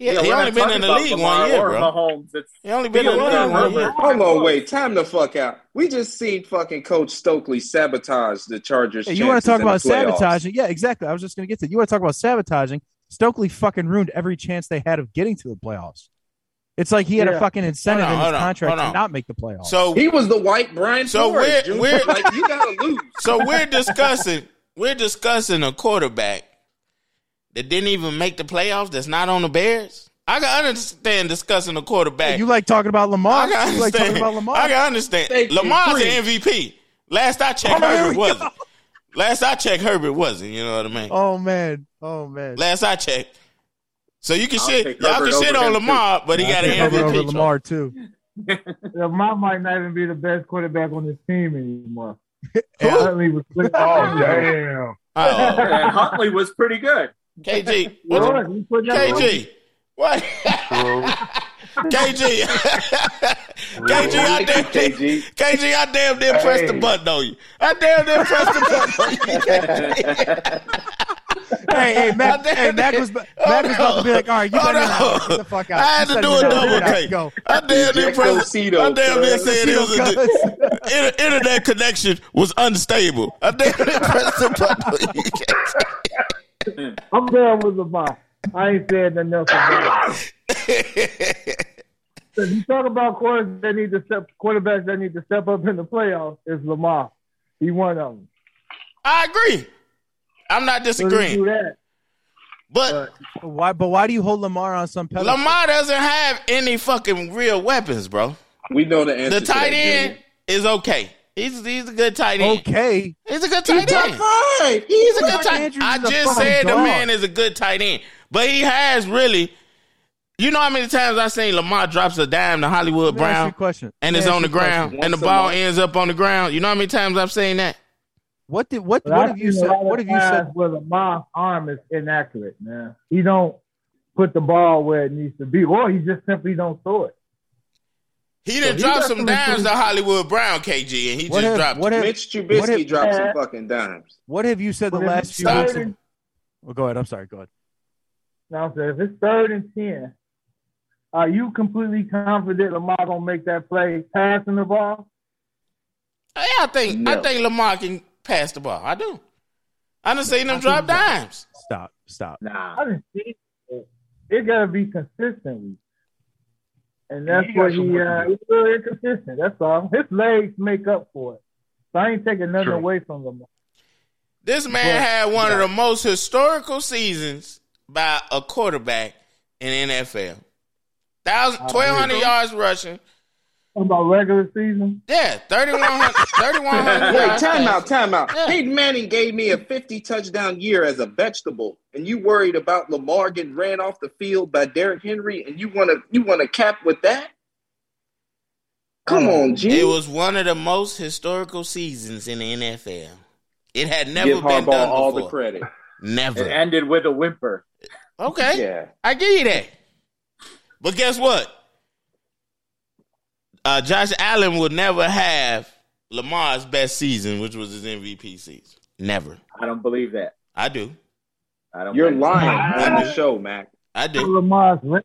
He, Yeah, he only been in the league Lamar one year, bro. Mahomes. It's He only been in the league one year. Hold on, wait. Time the fuck out. We just seen fucking Coach Stokely sabotage the Chargers. Hey, you want to talk about chances in the playoffs. sabotaging? Yeah, exactly. I was just going to get to. You want to talk about sabotaging? Stokely fucking ruined every chance they had of getting to the playoffs. It's like he had a fucking incentive Hold on, in his hold on, contract to on. not make the playoffs. So He was the white Brian So Flores. we're- we're- like you gotta lose. <laughs> so we're discussing we're discussing a quarterback that didn't even make the playoffs. That's not on the Bears. I can understand discussing a quarterback. you like talking about Lamar? I can You like talking about Lamar? I can understand. Thank. Lamar's Preach. an MVP. Last I checked, Oh, Herbert wasn't. go. Last I checked, Herbert wasn't. You know what I mean? Oh man, oh man. Last I checked. So you can I'll shit. Y'all can shit on him, Lamar, but he I got think an Herbert over MVP. Lamar too. <laughs> Lamar might not even be the best quarterback on this team anymore. <laughs> Huntley was <laughs> Oh damn! Oh, and Huntley was pretty good. KG. <laughs> What Lord, the- he put that on. KG. What? KG. <laughs> KG, I damn KG. KG, I damn near pressed the button on you. I damn near pressed the button on you. <laughs> hey, hey, Mac, hey, Mac was, Mac was about to be like, all right, you better on. not get the fuck out. I had You to do you a double take. Go. I damn near Jack pressed. Cito, I damn near cuz. said it was a, inter- internet connection was unstable. I damn near pressed the button on you. <laughs> I'm done with Lamar. I ain't saying nothing else about it. <laughs> If you talk about quarterbacks that need to step quarterbacks that need to step up in the playoffs, it's Lamar. He one of them. I agree. I'm not So do disagreeing, that. but But why? But why do you hold Lamar on some pedestal? Lamar doesn't have any fucking real weapons, bro. We know the answer. The to tight that, end is okay. He's he's a good tight end. Okay, He's a good tight He's end. top five. He's a good tight. Andrews I just fucking said the man is a good tight end, but he has really. You know how many times I've seen Lamar drops a dime to Hollywood Let ask you Brown a question. and Let it's me on the you question. ground and the Once a ball month. ends up on the ground. You know how many times I've seen that? What did what But what I've have you said? What have you said? Where Lamar's arm is inaccurate, man. He don't put the ball where it needs to be, or he just simply don't throw it. He didn't he dropped got some some dimes to. Hollywood Brown, KG, and he What just have, dropped. what have Mitch Trubisky what if- dropped some fucking dimes. what have you said the last it's few weeks? third and- well, go ahead. I'm sorry. Go ahead. Now, I'm saying if it's third and ten, are you completely confident Lamar gonna make that play passing the ball? Yeah, I think I think Lamar can pass the ball. I do. I done seen him I drop dimes. Stop. Stop. Nah. I didn't see it. It gotta be consistently. And that's He what he work to uh do. he's real inconsistent. That's all. His legs make up for it. So I ain't taking nothing True. away from Lamar. This man But- had one of the most historical seasons by a quarterback in NFL. Thousand, I 1,200 agree. yards rushing. What about regular season? Yeah, 3,100 <laughs> 3,100 Wait, time out, passing. time out. Yeah. Peyton Manning gave me a 50 touchdown year as a vegetable, and you worried about Lamar getting ran off the field by Derrick Henry, and you want to you want to cap with that? Come mm. on, G. It was one of the most historical seasons in the NFL. It had never Give been Harbaugh done all before. the credit. Never. It ended with a whimper. Okay. Yeah. I give you that. But guess what? Uh, Josh Allen would never have Lamar's best season, which was his MVP season. Never. I don't believe that. I do. I don't. You're lying that. on the show, Mac. I do. Lamar's re-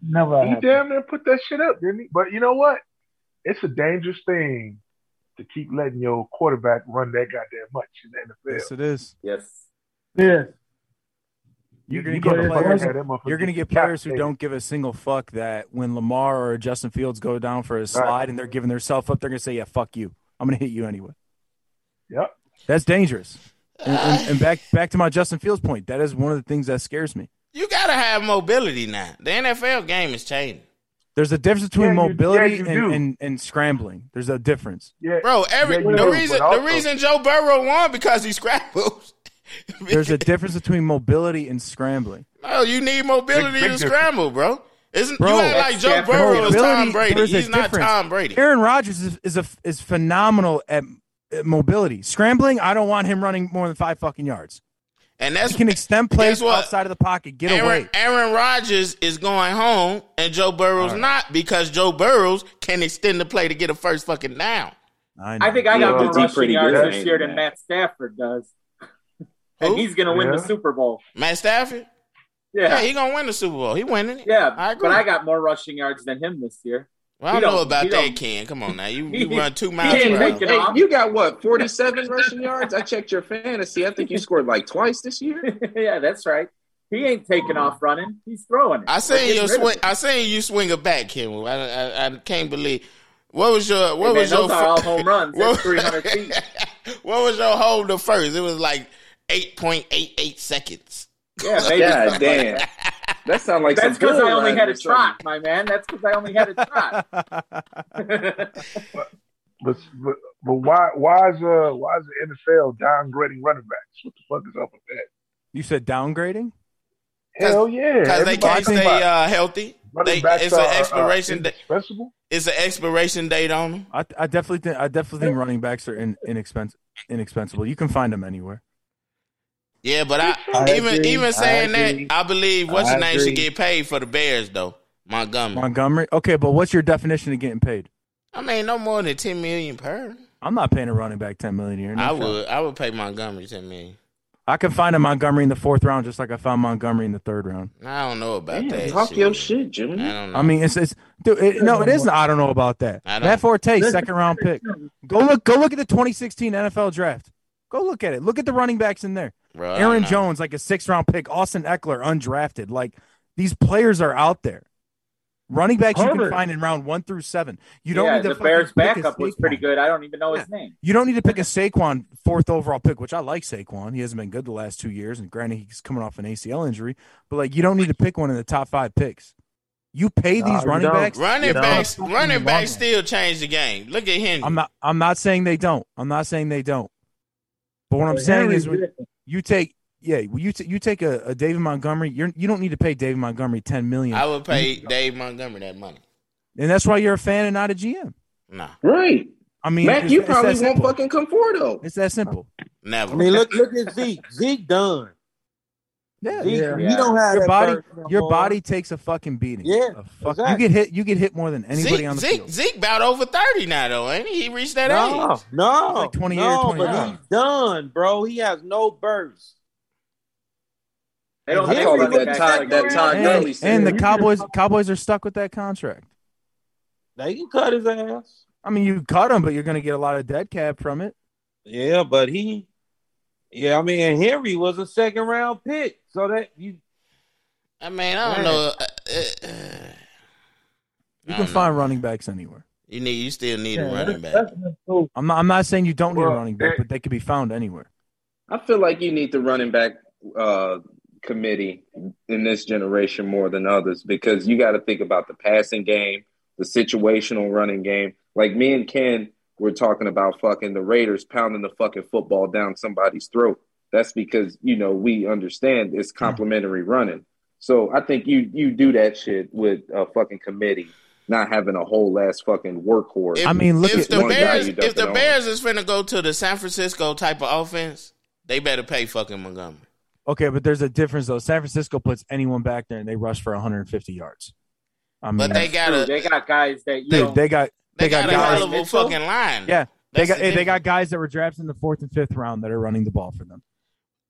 never He happened. damn near put that shit up, didn't he? But you know what? It's a dangerous thing to keep letting your quarterback run that goddamn much in the NFL. Yes, it is. Yes. Yes. You're gonna You get players. have that motherfucker You're gonna get players who don't give a single fuck that when Lamar or Justin Fields go down for a slide and they're giving themselves up, they're gonna say, "Yeah, fuck you. I'm gonna hit you anyway." Yep. That's dangerous. And, and, and back back to my Justin Fields point. That is one of the things that scares me. You gotta have mobility now. The NFL game is changing. There's a difference between Yeah, you- mobility yeah, you and, and, and scrambling. There's a difference. Yeah. Bro, every Yeah, the do, reason but the reason Joe Burrow won because he scrambles. <laughs> There's a difference between mobility and scrambling. No, you need mobility Big- big to scramble, bro. Isn't Bro, you act like Joe Stafford Burrow is Mobility, Tom Brady? He's not difference. Tom Brady. Aaron Rodgers is is, a, is phenomenal at, at mobility. Scrambling, I don't want him running more than five fucking yards. And that's He can extend plays outside of the pocket, get Aaron, away. Aaron Rodgers is going home and Joe Burrow's not because Joe Burrows can extend the play to get a first fucking down. I. I think I got Yeah, more rushing pretty yards good, this year than? Matt Stafford does. And Who? he's going to win the Super Bowl. Matt Stafford? Yeah, Yeah. he gonna win the Super Bowl. He winning it. Yeah, I agree. but I got more rushing yards than him this year. Well, I don't know don't- about that, Ken. Come on now. You you <laughs> run two miles ain't per making hour. it. Hey, you got what? 47 rushing yards? I checked your fantasy. I think you scored like twice this year. <laughs> yeah, that's right. He ain't taking off running. He's throwing it. I We're seen you swing. it. I seen you swing it back, Ken. I, I, I can't believe. What was your? What Hey, was man, your? those are all home runs. <laughs> What- That's 300 feet. what was your hold the first? It was like eight point eight eight seconds. Yeah, maybe God something like damn. that. That sounds like That's some because I only had a trot, my man. That's <laughs> because I only had a trot. But, but but why why is uh why is the NFL downgrading running backs? What the fuck is up with that? You said downgrading? Hell yeah! Because they can't stay uh, healthy. They, it's an are, uh, expiration. date. indispensable. It's an expiration date on them. I, I definitely think I definitely think running backs are in, inexpensive, inexpensible. You can find them anywhere. Yeah, but I, I even agree. even saying agree. that, I believe what's I your name should get paid for the Bears though. Montgomery. Montgomery. Okay, but what's your definition of getting paid? I mean, no more than ten million per. I'm not paying a running back ten million a year. no I shot. would. I would pay Montgomery ten million. I can find a Montgomery in the fourth round, just like I found Montgomery in the third round. I don't know about Damn, that. talk shit. your shit, Jimmy. I don't know. I mean, it's it's dude, it, no, it isn't. I don't know about that. I don't- Matt Forte, second round pick. Go look. Go look at the 2016 NFL draft. Go look at it. Look at the running backs in there. Bro, Aaron. Jones, like a six round pick. Austin Ekeler, undrafted. Like these players are out there. Running backs you can find in round one through seven. You don't yeah, need to the fucking Bears pick backup was pretty good. I don't even know his name. You don't need to pick a Saquon fourth overall pick, which I like Saquon. He hasn't been good the last two years, and granted he's coming off an ACL injury. But like, you don't need to pick one in the top five picks. You pay these you running don't. backs. Running backs, running backs still change the game. Look at him. I'm not. I'm not saying they don't. I'm not saying they don't. But what I'm saying is, when did. You take, yeah, when you t- you take a, a David Montgomery, you're you don't need to pay David Montgomery ten million, I would pay Dave Montgomery that money. and that's why you're a fan and not a GM. Nah, Right. I mean, Mac, you probably won't fucking come for though. It's that simple. never. I mean, look <laughs> look at Zeke. Zeke done. Yeah, Yeah. you don't have your body, your body takes a fucking beating. Yeah, fuck, exactly. you get hit. You get hit more than anybody Zeke, on the Zeke, field. Zeke about over thirty now though, ain't he? He reached that No, age. no, He's like 28 or no, 29. but he's done, bro. He has no burst. They don't I make call that backs Todd- that that. Todd And, Gurley and the Cowboys, Cowboys are stuck with that contract. They can cut his ass. I mean, you cut him, but you're going to get a lot of dead cap from it. Yeah, but he, yeah, I mean, Henry was a second round pick, so that you I mean, I don't Man. know. Uh, uh, You can find know. running backs anywhere. You need. You still need a running back. that's been so- I'm not. I'm not saying you don't need a running back, eh, but they could be found anywhere. I feel like you need the running back uh, committee in this generation more than others because you got to think about the passing game, the situational running game. Like me and Ken were talking about fucking the Raiders pounding the fucking football down somebody's throat. That's because you know we understand it's mm-hmm. complementary running. So I think you you do that shit with a fucking committee, not having a whole ass fucking workhorse. If, I mean, look if at- the Bears, you if dump the it on. Bears is finna go to the San Francisco type of offense, they better pay fucking Montgomery. Okay, but there's a difference though. San Francisco puts anyone back there and they rush for 150 yards. I mean, But they got a they got guys that you they, don't. they got they they got got a guys- hell of a Mitchell? fucking line. yeah they That's got the eh, they got guys that were drafted in the fourth and fifth round that are running the ball for them.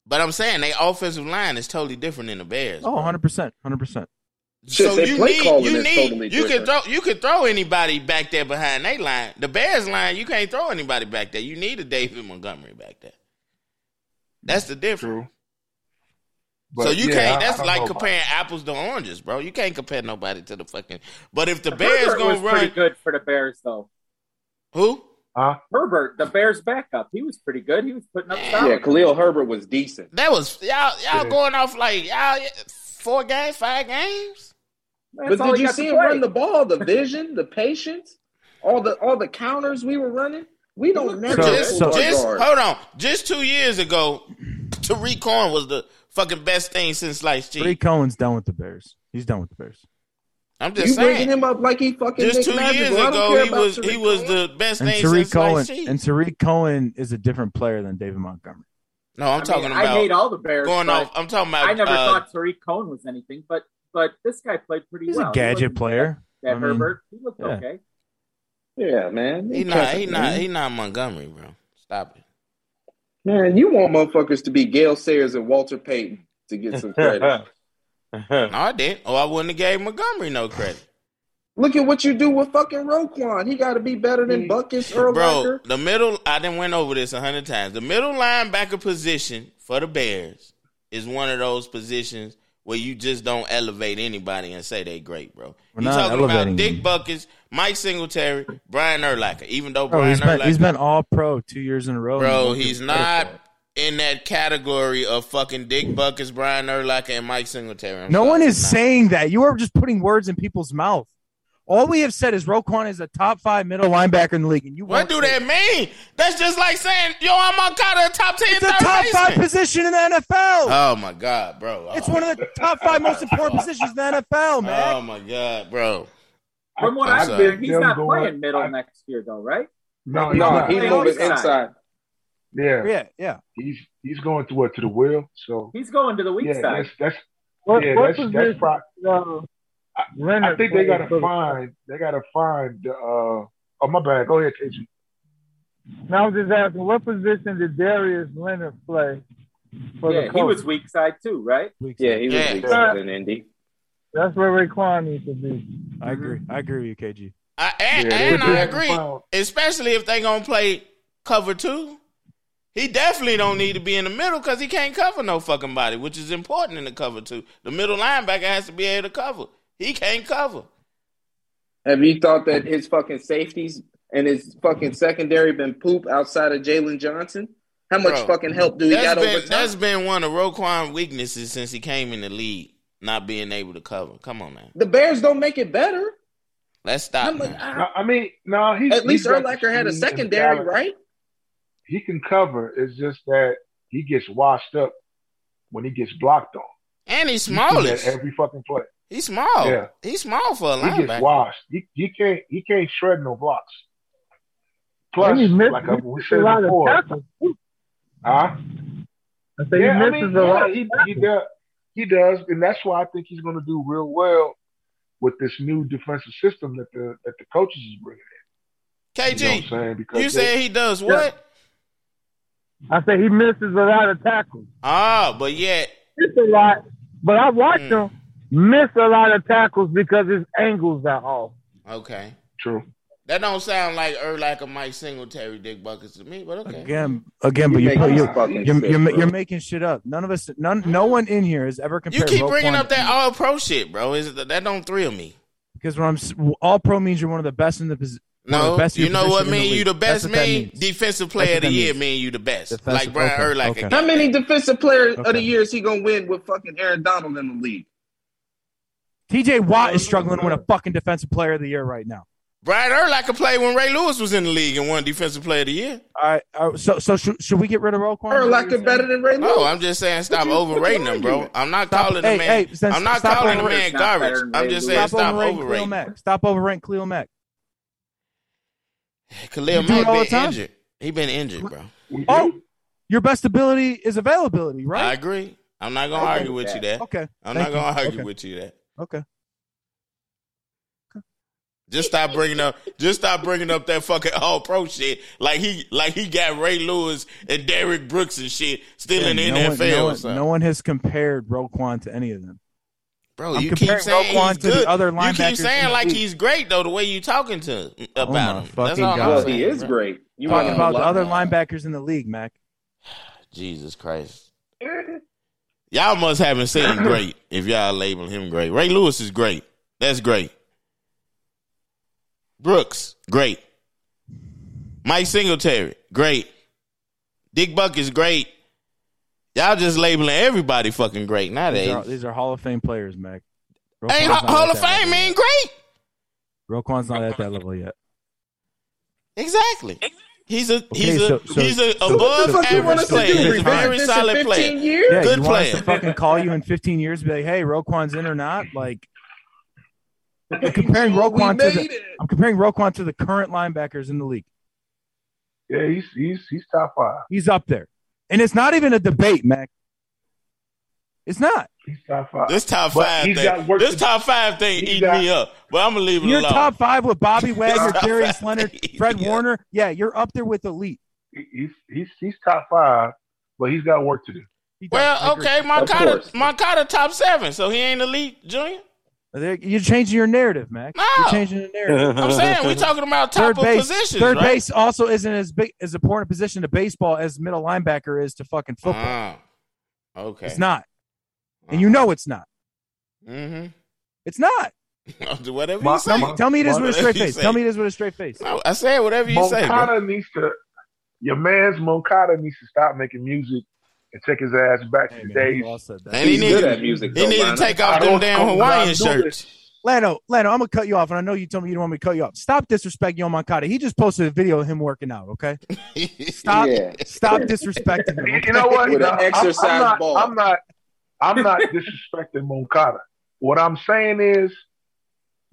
But I'm saying they offensive line is totally different than the Bears. Oh, 100 percent, 100 percent. So their you play need you need totally you can throw you can throw anybody back there behind their line. The Bears line you can't throw anybody back there. You need a David Montgomery back there. That's the difference. True. So you yeah, can't. I- I That's like comparing apples to oranges, bro. You can't compare nobody to the fucking. But if the Herbert Bears gonna was pretty run, good for the Bears, though. who? Huh? Herbert, the Bears backup, he was pretty good. He was putting up Yeah, solid. yeah, Khalil Herbert was decent. That was y'all. Y'all Yeah. going off like y'all four games, five games. That's but did you see him play. run the ball? The vision, the patience, all the all the counters we were running. We don't never So- just, so- just hold on. Just two years ago, Tarik Cohen was the fucking best thing since sliced cheese. Tarik Cohen's done with the Bears. He's done with the Bears. I'm just You just bringing him up like he fucking Just Nick two Magical. years I ago, he was Tarik he was Cohen. the best And thing Tarik since Cohen sliced cheese. and Tarik Cohen is a different player than David Montgomery. no, I'm I talking mean, about I hate all the Bears. going off. I'm talking about. I never uh, thought Tarik Cohen was anything, but but this guy played pretty He's well. He's a gadget wasn't player. That I mean, Herbert, he looked yeah. okay. Yeah, man. He not. He not. He not Montgomery, bro. Stop it. Man, you want motherfuckers to be Gale Sayers and Walter Payton to get some credit. <laughs> No, I didn't. Or I wouldn't have gave Montgomery no credit, Look at what you do with fucking Roquan. He got to be better than mm. Butkus or bro. Urlacher. The middle. I didn't went over this a hundred times. The middle linebacker position for the Bears is one of those positions where you just don't elevate anybody and say they great, bro. We're you not talking about elevating Dick them. Mike Singletary, Brian Urlacher. Even though oh, Brian he's been Urlacher, he's been all pro two years in a row. bro, he's not in that category of fucking Dick Butkus, Brian Urlacher, and Mike Singletary. I'm No one is not. saying that. You are just putting words in people's mouth. All we have said is Roquan is a top five middle linebacker in the league, and you What do that mean? That's just like saying, yo, I'm Moncada, a top 10 It's a top five position in the NFL. Oh, my God, bro. it's one of the top five most important positions in the NFL, man. Oh, my God, bro. From what I'm I've sorry. heard, he's not going- playing middle I- next year, though, right? No, he's No, not. he's moving inside. inside. yeah, yeah, yeah. he's he's going to what to the wheel. So He's going to the weak yeah, side. that's that's What, yeah, what that's position? that's pro- uh, I Leonard think they gotta find they gotta find the uh oh my bad. Go ahead, KG. Now I'm just asking, what position did Darius Leonard play for yeah, the he was weak side too, right? Yeah, he was Yeah. weak side in Indy. That's where Roquan needs to be. I agree. I agree with you, KG. I, and Yeah, and I agree, found- especially if they gonna play cover two. He definitely don't need to be in the middle because he can't cover no fucking body, which is important in the cover two. The middle linebacker has to be able to cover. He can't cover. Have you thought that his fucking safeties and his fucking secondary been poop outside of Jaylon Johnson? How much Bro, fucking help do he got been over time? that's been one of Roquan's weaknesses since he came in the league, not being able to cover. Come on, man. The Bears don't make it better. Let's stop. I'm like, man. ah, I mean, no, he's at least he's got the Urlacher had a secondary, talent. right? He can cover. It's just that he gets washed up when he gets blocked on. And he's You see that smallish. every fucking play. He's small. Yeah. He's small for a linebacker. He gets washed. He, he can't he can't shred no blocks. Plus, Plus, he missed, like he I, we said a lot before, of tackles. too. huh? I say Yeah, he I misses mean, a yeah, lot. he, he does. He does, and that's why I think he's going to do real well with this new defensive system that the that the coaches is bringing in. KG, You know what I'm KG, saying? Because you they- said he does what? I say he misses a lot of tackles. Ah, but yet it's a lot, but I watched Mm. him miss a lot of tackles because his angles are off. okay. true. That don't sound like Urlacher, Mike Singletary, Dick Butkus to me, but okay. Again, again, but You you make put this you fucking you're, you're, bro. you're making shit up. None of us, none, no one in here has ever compared. You keep bringing up that all pro shit, bro. Is it, that don't thrill me. because when I'm all pro means you're one of the best in the position. No, best you know what position in the mean? You league. the best what that mean? Defensive player of the year mean. mean you the best. Defensive- like Brian okay, Urlacher. okay. How many defensive player of the year is he gonna win with fucking Aaron Donald in the league? TJ Watt is uh, struggling to win a uh, fucking defensive player of the year right now. Brian Urlacher played when Ray Lewis was in the league and won defensive player of the year. All right, all right, so so should, should we get rid of Roquan? Urlacher better than Ray Lewis. No, I'm just saying stop you- overrating him, bro. I'm not Stop- calling hey, the man. hey, since- I'm not stop calling the man It's not better garbage. I'm just saying Stop stop overrating Khalil overrating. Mack. Stop overrating Khalil Mack. Khalil You Mack been injured. He been injured, bro. Oh, your best ability is availability, right? I agree. I'm not gonna argue with with you that. there. Okay, I'm Thank not gonna you. argue Okay. with you there. okay. Just stop bringing up, just stop bringing up that fucking all pro shit. Like he, like he got Ray Lewis and Derrick Brooks and shit still in the no, one, NFL. no, one, something. no one has compared Roquan to any of them. Bro, I'm you keep saying Roquan he's to the good. other linebackers. you keep saying like he's great though. The way you talking to Oh about my him. That's fucking all God. well, he is bro. great. You Talking wanna about the other why? linebackers in the league, Mac. <sighs> Jesus Christ. Y'all must haven't seen great if y'all label him great. Ray Lewis is great. That's great. Brooks, great. Mike Singletary, great. Dick Butkus great. Y'all just labeling everybody fucking great These nowadays. are, these are Hall of Fame players, Mac. Ain't Roquan's Hall not Hall at of that Fame level mean yet. great. Roquan's not at that level yet. Exactly. He's a he's so- a so- he's a so- above What the fuck you want average player. He's a very solid player. years? Yeah, Good you want us player. to fucking call you in 15 years and be like, hey, Roquan's in or not? Like, I'm comparing <laughs> Roquan to the, it. I'm comparing Roquan to the current linebackers in the league. Yeah, he's he's he's top five. He's up there. And it's not even a debate, Mac. It's not. He's top five. This top five he's thing. This to- top five thing he's eating got- me up. But I'm gonna leave it You're alone. top five with Bobby <laughs> Wagner, Top Darius. Leonard, Fred Yeah. Warner. Yeah, you're up there with elite. He- he's he's he's top five, but he's got work to do. He Well, okay, Moncada, course. Moncada top seven, so he ain't elite, Junior. There- You're changing your narrative, Mac. No. You're changing the narrative. <laughs> I'm saying we're talking about top third of base, positions, third right? base also isn't as big as important a position to baseball as middle linebacker is to fucking football. Ah, okay, It's not, and you know it's not. Mm-hmm. It's not. <laughs> whatever My- you say. my- Tell, tell me this with a straight face. say. Tell me this with a straight face. No, I said whatever you say, bro. Moncada needs to. Your man's Moncada needs to stop making music and take his ass back Hey, to the man, days. we all said that. And he He's need good to, at music. he though, need to take off them don't- damn Hawaiian shirts. Lano, Lano, I'm gonna cut you off, and I know you told me you don't want me to cut you off. Stop disrespecting Yoán Moncada. He just posted a video of him working out. Okay, <laughs> stop, Yeah. stop disrespecting him. You, okay? you know what? With No, an I'm- exercise I'm, not, ball. I'm not. I'm not <laughs> disrespecting Moncada. What I'm saying is,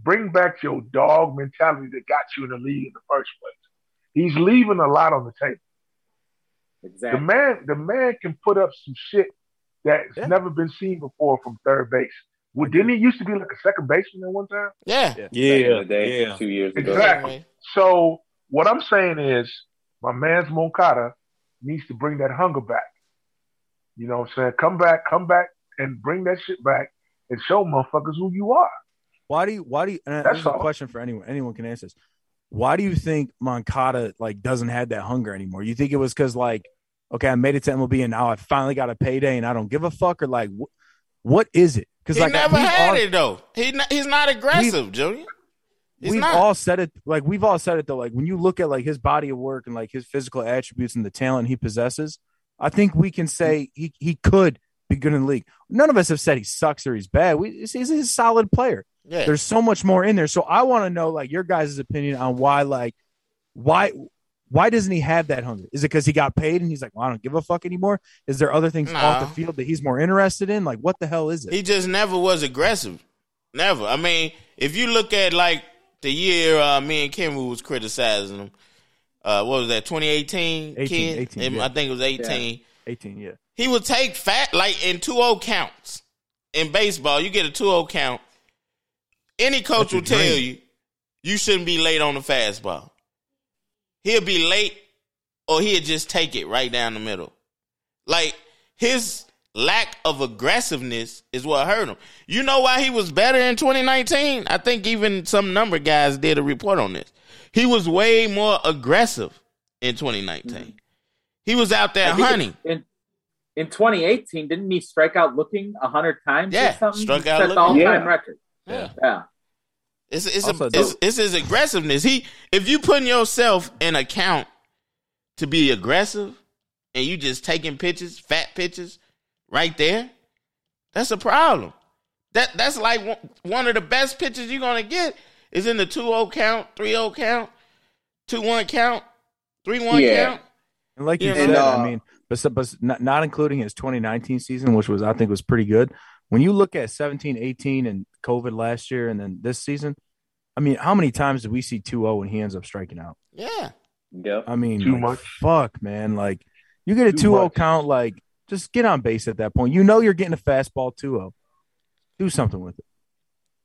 bring back your dog mentality that got you in the league in the first place. He's leaving a lot on the table. The man, the man can put up some shit that's Yeah. never been seen before from third base. Well, didn't he used to be like a second baseman at one time? Yeah. Back in Yeah, day, yeah. two years ago. Exactly. So what I'm saying is, my man's Moncada needs to bring that hunger back. You know what I'm saying? Come back, come back, and bring that shit back and show motherfuckers who you are. Why do you? Why do you? And That's this is a all. question for anyone. Anyone can answer this. Why do you think Moncada like doesn't have that hunger anymore? You think it was because like, okay, I made it to MLB and now I finally got a payday and I don't give a fuck, or like, wh- what is it? Because He like never had all, it though. He not, he's not aggressive, Junior. He's we've not. all said it. Like we've all said it though. Like when you look at like his body of work and like his physical attributes and the talent he possesses, I think we can say he he could be good in the league. None of us have said he sucks or he's bad. We, he's, he's a solid player. yeah. there's so much more in there. So I want to know like your guys' opinion on why like why why doesn't he have that hunger? Is it because he got paid and he's like, well, I don't give a fuck anymore? Is there other things off the field that he's more interested in? Like, what the hell is it? He just never was aggressive. Never. I mean, if you look at like the year uh, me and Kim was criticizing him, uh, what was that? 2018, 18, Ken? 18, yeah. I think it was 18. 18, yeah. He would take fat like in 2-0 counts. In baseball, you get a 2-0 count. Any coach That's will tell you you shouldn't be late on the fastball. He'll be late or he'll just take it right down the middle. Like his lack of aggressiveness is what hurt him. You know why he was better in 2019? I think even some number guys did a report on this. He was way more aggressive in 2019. He was out there I think hunting. In, in 2018, didn't he strike out looking 100 times Yeah, or something? struck He out set the looking. all-time Yeah. record. Yeah. Yeah. It's it's, Also, a, it's it's his aggressiveness. He if you putting yourself in account to be aggressive and you just taking pitches, fat pitches, right there, that's a problem. That that's like one, one of the best pitches you're gonna get is in the 2-0 count, 3-0 count, 2-1 count, 3-1 Yeah. count. And like you Yeah, said, and, I uh, mean, but, but not, not including his 2019 season, which was, I think, was pretty good. When you look at 17, 18, and COVID last year and then this season, I mean, how many times did we see 2 0 and he ends up striking out? Yeah. Yep. I mean, Too like, much. Fuck, man. Like, you get a Too 2 0 much. count, like, just get on base at that point. You know you're getting a fastball 2 0. Do something with it.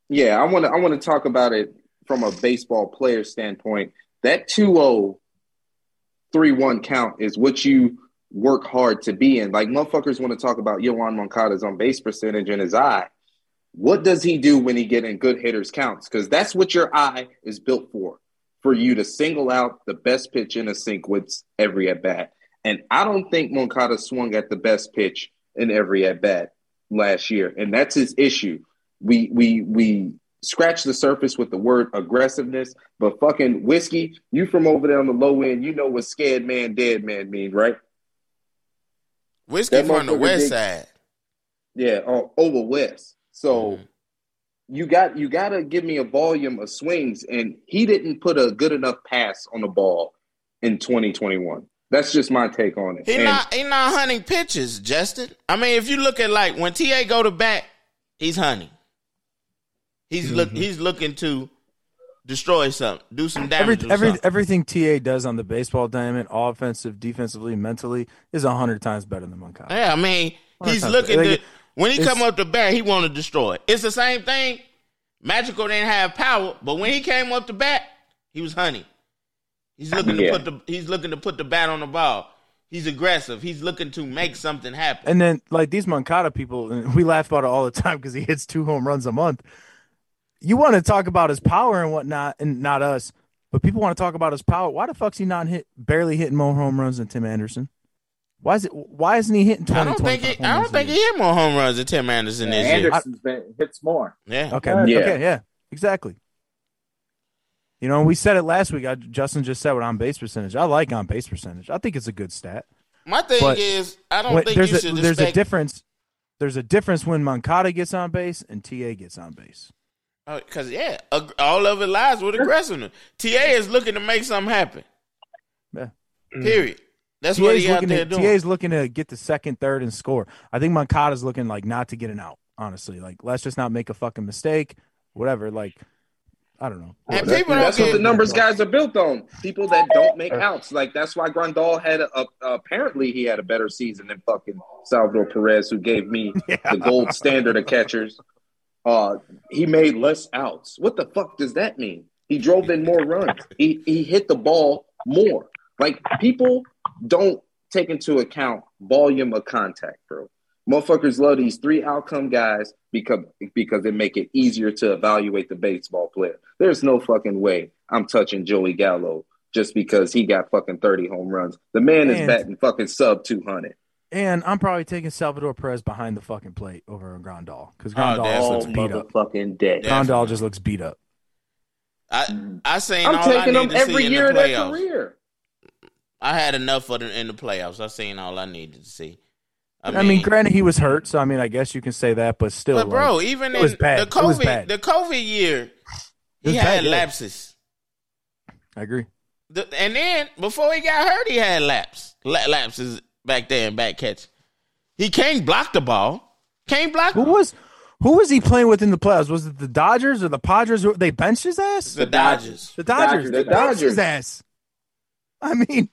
Yeah, I want to. I want to talk about it from a baseball player standpoint. That 2-0, 3-1 count is what you work hard to be in. Like motherfuckers want to talk about Yoán Moncada's on base percentage in his eye. What does he do when he get in good hitters counts? Because that's what your eye is built for, for you to single out the best pitch in a sequence every at bat. And I don't think Moncada swung at the best pitch in every at bat last year, and that's his issue. We we we scratch the surface with the word aggressiveness, but fucking whiskey, you from over there on the low end, you know what scared man, dead man mean, right? Whiskey That from the west dig- side. Yeah, over west. So Mhm. you got you got to give me a volume of swings, and he didn't put a good enough pass on the ball in 2021. That's just my take on it. He And- not he not hunting pitches, Justin. I mean, if you look at like when TA go to bat, he's hunting. He's look Mm-hmm. he's looking to destroy something, do some Every, damage. or every, something. everything TA does on the baseball diamond, offensive, defensively, mentally, is 100 times better than Moncada. yeah, I mean, he's looking like, to when he come up to bat, he want to destroy. It's the same thing. Magical didn't have power, but when he came up to bat, he was hunting. He's looking Yeah. to put the he's looking to put the bat on the ball. He's aggressive. He's looking to make something happen. And then, like these Moncada people, <laughs> we laugh about it all the time because he hits two home runs a month. You want to talk about his power and whatnot, and not us, but people want to talk about his power. Why the fuck's he not hit, barely hitting more home runs than Tim Anderson? Why is it? Why isn't he hitting 20? I don't think he, I don't think he hit more home runs than Tim Anderson this year. Anderson's been, hits more. Yeah. Okay. Yeah. Okay. Yeah. Exactly. You know, we said it last week. I, Justin just said what on base percentage. I like on base percentage. I think it's a good stat. My thing But is, I don't When- think there's you a should there's a difference. There's a difference when Moncada gets on base and TA gets on base. Uh, because yeah, ag- all of it lies with aggressiveness. Ta is looking to make something happen. Yeah. Mm. Period. That's what TA's he out looking there to, doing. TA's looking to get the second, third, and score. I think Moncada's looking like not to get an out. Honestly, like let's just not make a fucking mistake. Whatever. Like I don't know. and Well, people That's don't what the numbers guys are built on. People that don't make outs. Like that's why Grandal had a, a, apparently he had a better season than fucking Salvador Perez, who gave me <laughs> the gold standard of catchers. Uh, he made less outs. What the fuck does that mean? He drove in more runs. He he hit the ball more. Like people don't take into account volume of contact, bro. Motherfuckers love these three outcome guys because because they make it easier to evaluate the baseball player. There's no fucking way I'm touching Joey Gallo just because he got fucking 30 home runs. The man is batting fucking sub 200. And I'm probably taking Salvador Perez behind the fucking plate over Grandal because Oh, Grandal that's just All looks beat up. motherfucking day. Yeah. Grandal just looks beat up. I mm. I seen I'm all I taking need them to see every in year the of their playoffs. career. I had enough of the in the playoffs. I seen all I needed to see. I I mean, mean, granted, he was hurt, so I mean, I guess you can say that, but still, but bro, like, even it in was bad. the It was COVID bad. the COVID year, he had bad, yeah. lapses. I agree. The, and then before he got hurt, he had laps, la- lapses back there in back catch. He can't block the ball. Can't block Who was who was he playing with in the playoffs? Was it the Dodgers or the Padres? They benched his ass. the Dodgers. The Dodgers. The They benched his Dodgers. ass. I mean,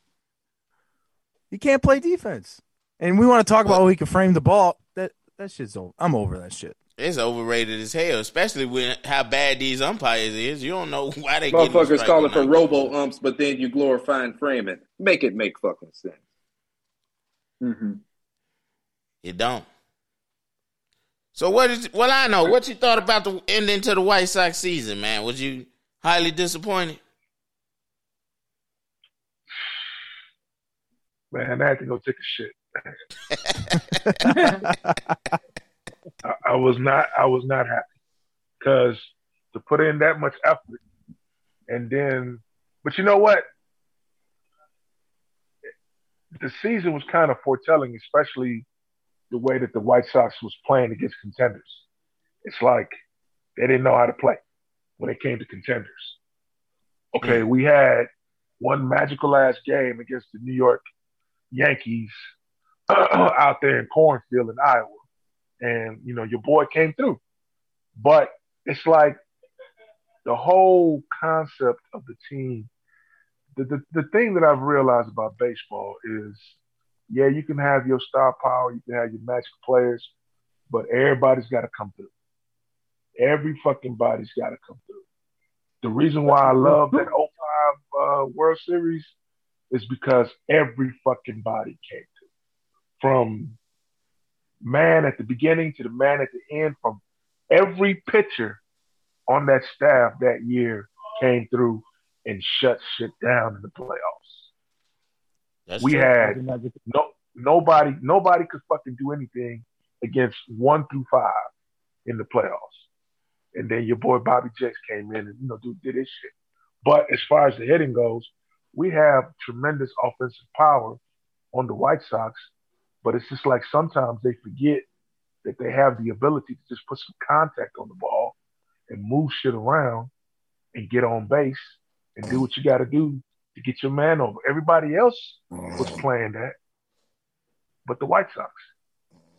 he can't play defense. And we want to talk about how he can frame the ball. That that shit's over. I'm over that shit. It's overrated as hell, especially with how bad these umpires is. You don't know <laughs> why they Motherfuckers calling for robo umps, but then you glorifying framing. Make it make fucking sense. Mm-hmm. You don't. So what is? Well, I know what you thought about the ending to the White Sox season, man. Was you highly disappointed? Man, I had to go take a shit. <laughs> I, I was not I was not happy because to put in that much effort and then but you know what the season was kind of foretelling especially the way that the White Sox was playing against contenders. It's like they didn't know how to play when it came to contenders. Okay mm. we had one magical ass game against the New York Yankees <clears throat> out there in Cornfield in Iowa. And you know your boy came through. But it's like the whole concept of the team the, the, the thing that i've realized about baseball is yeah you can have your star power you can have your magic players but everybody's got to come through. Every fucking body's got to come through. The reason why i love that <laughs> 05 uh, world series is because every fucking body came through. From man at the beginning to the man at the end from every pitcher on that staff that year came through and shut shit down in the playoffs. That's we true. had no nobody nobody could fucking do anything against one through five in the playoffs. And then your boy Bobby Jenks came in and you know dude did his shit. But as far as the hitting goes, we have tremendous offensive power on the White Sox, but it's just like sometimes they forget that they have the ability to just put some contact on the ball and move shit around and get on base and do what you got to do to get your man over. Everybody else was mm. playing that, but the White Sox.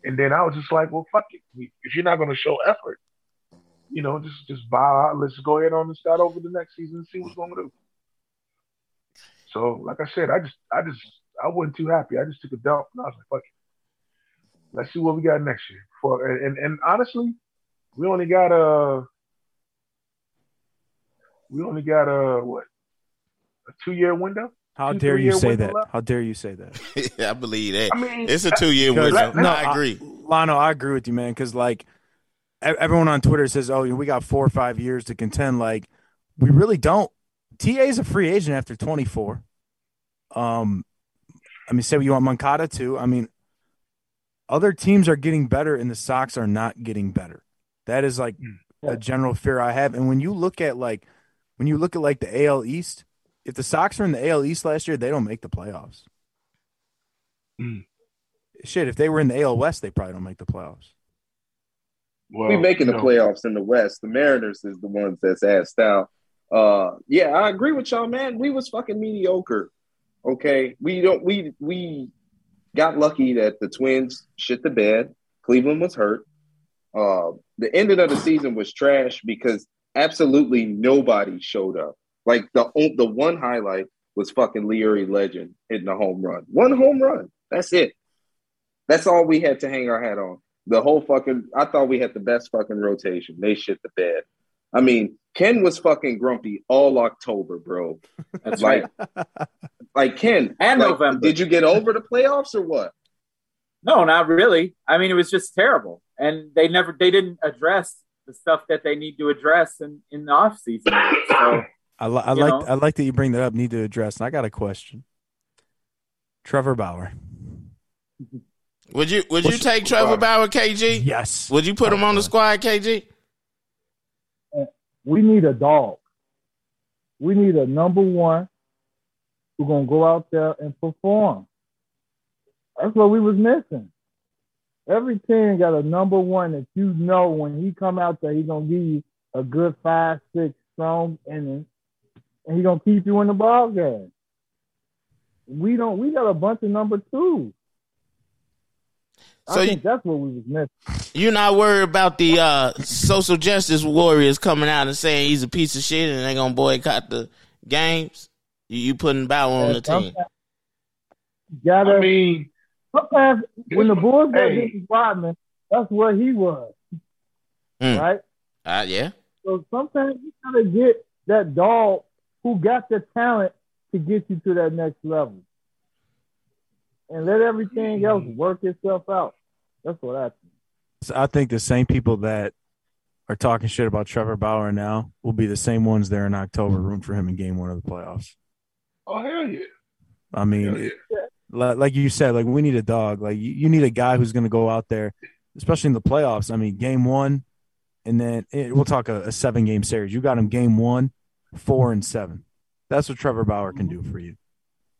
And then I was just like, well, fuck it. If you're not going to show effort, you know, just just bow out. Let's go ahead on and start over the next season and see what's going to do. So, like I said, I just, I just, I wasn't too happy. I just took a dump and I was like, fuck it. Let's see what we got next year. For and, and, and honestly, we only got a, we only got a what, a two year window. How Two, dare you say that? left? How dare you say that? <laughs> I believe that. I mean, it's a two year Because- window. no, I agree. Lano, I agree with you, man. Because like everyone on Twitter says, "Oh, we got four or five years to contend." Like we really don't. Ta is a free agent after 24. Um, I mean, say what you want Moncada too. I mean, other teams are getting better, and the Sox are not getting better. That is like a general fear I have. And when you look at like when you look at like the AL East, if the Sox are in the AL East last year, they don't make the playoffs. Mm. Shit, if they were in the AL West, they probably don't make the playoffs. Well, we making the you playoffs in the West. The Mariners is the ones that's asked out. Uh, yeah, I agree with y'all, man. We was fucking mediocre. Okay, we don't we we got lucky that the Twins shit the bed. Cleveland was hurt. Uh, the ending of the season was trash because absolutely nobody showed up. Like the the one highlight was fucking Leary Legend hitting a home run. One home run. That's it. That's all we had to hang our hat on. The whole fucking I thought we had the best fucking rotation. They shit the bed. I mean, Ken was fucking grumpy all October, bro. <laughs> That's Like, right. like Ken. And like, November. Did you get over the playoffs or what? No, not really. I mean, it was just terrible, and they never they didn't address the stuff that they need to address in in the off season. So I, li- I like know? I like that you bring that up. Need to address. And I got a question. Trevor Bauer. <laughs> Would you would you take Trevor Bauer, KG? Yes. Would you put him on the uh, squad, KG? we need a dog. We need a number one who's gonna go out there and perform. That's what we was missing. Every team got a number one that you know when he come out there, he gonna give you a good five, six strong inning, and he gonna keep you in the ball game. We don't. We got a bunch of number two. So I you- think that's what we was missing. You're not worried about the uh, social justice warriors coming out and saying he's a piece of shit and they're gonna boycott the games. You, you putting Bauer on the team? You Gotta. I mean, Sometimes when the Bulls got Hey. Dennis Rodman, that's where he was, Mm. right? Uh, yeah. So sometimes you gotta get that dog who got the talent to get you to that next level, and let everything else work itself out. That's what I think. So I think the same people that are talking shit about Trevor Bauer now will be the same ones there in October room for him in game one of the playoffs. oh hell yeah, I mean, hell it- yeah. li- like you said, like we need a dog. Like you, you need a guy who's going to go out there, especially in the playoffs. I mean, game one, and then it, we'll talk a, a seven game series. You got him game one, four, and seven. That's what Trevor Bauer can do for you.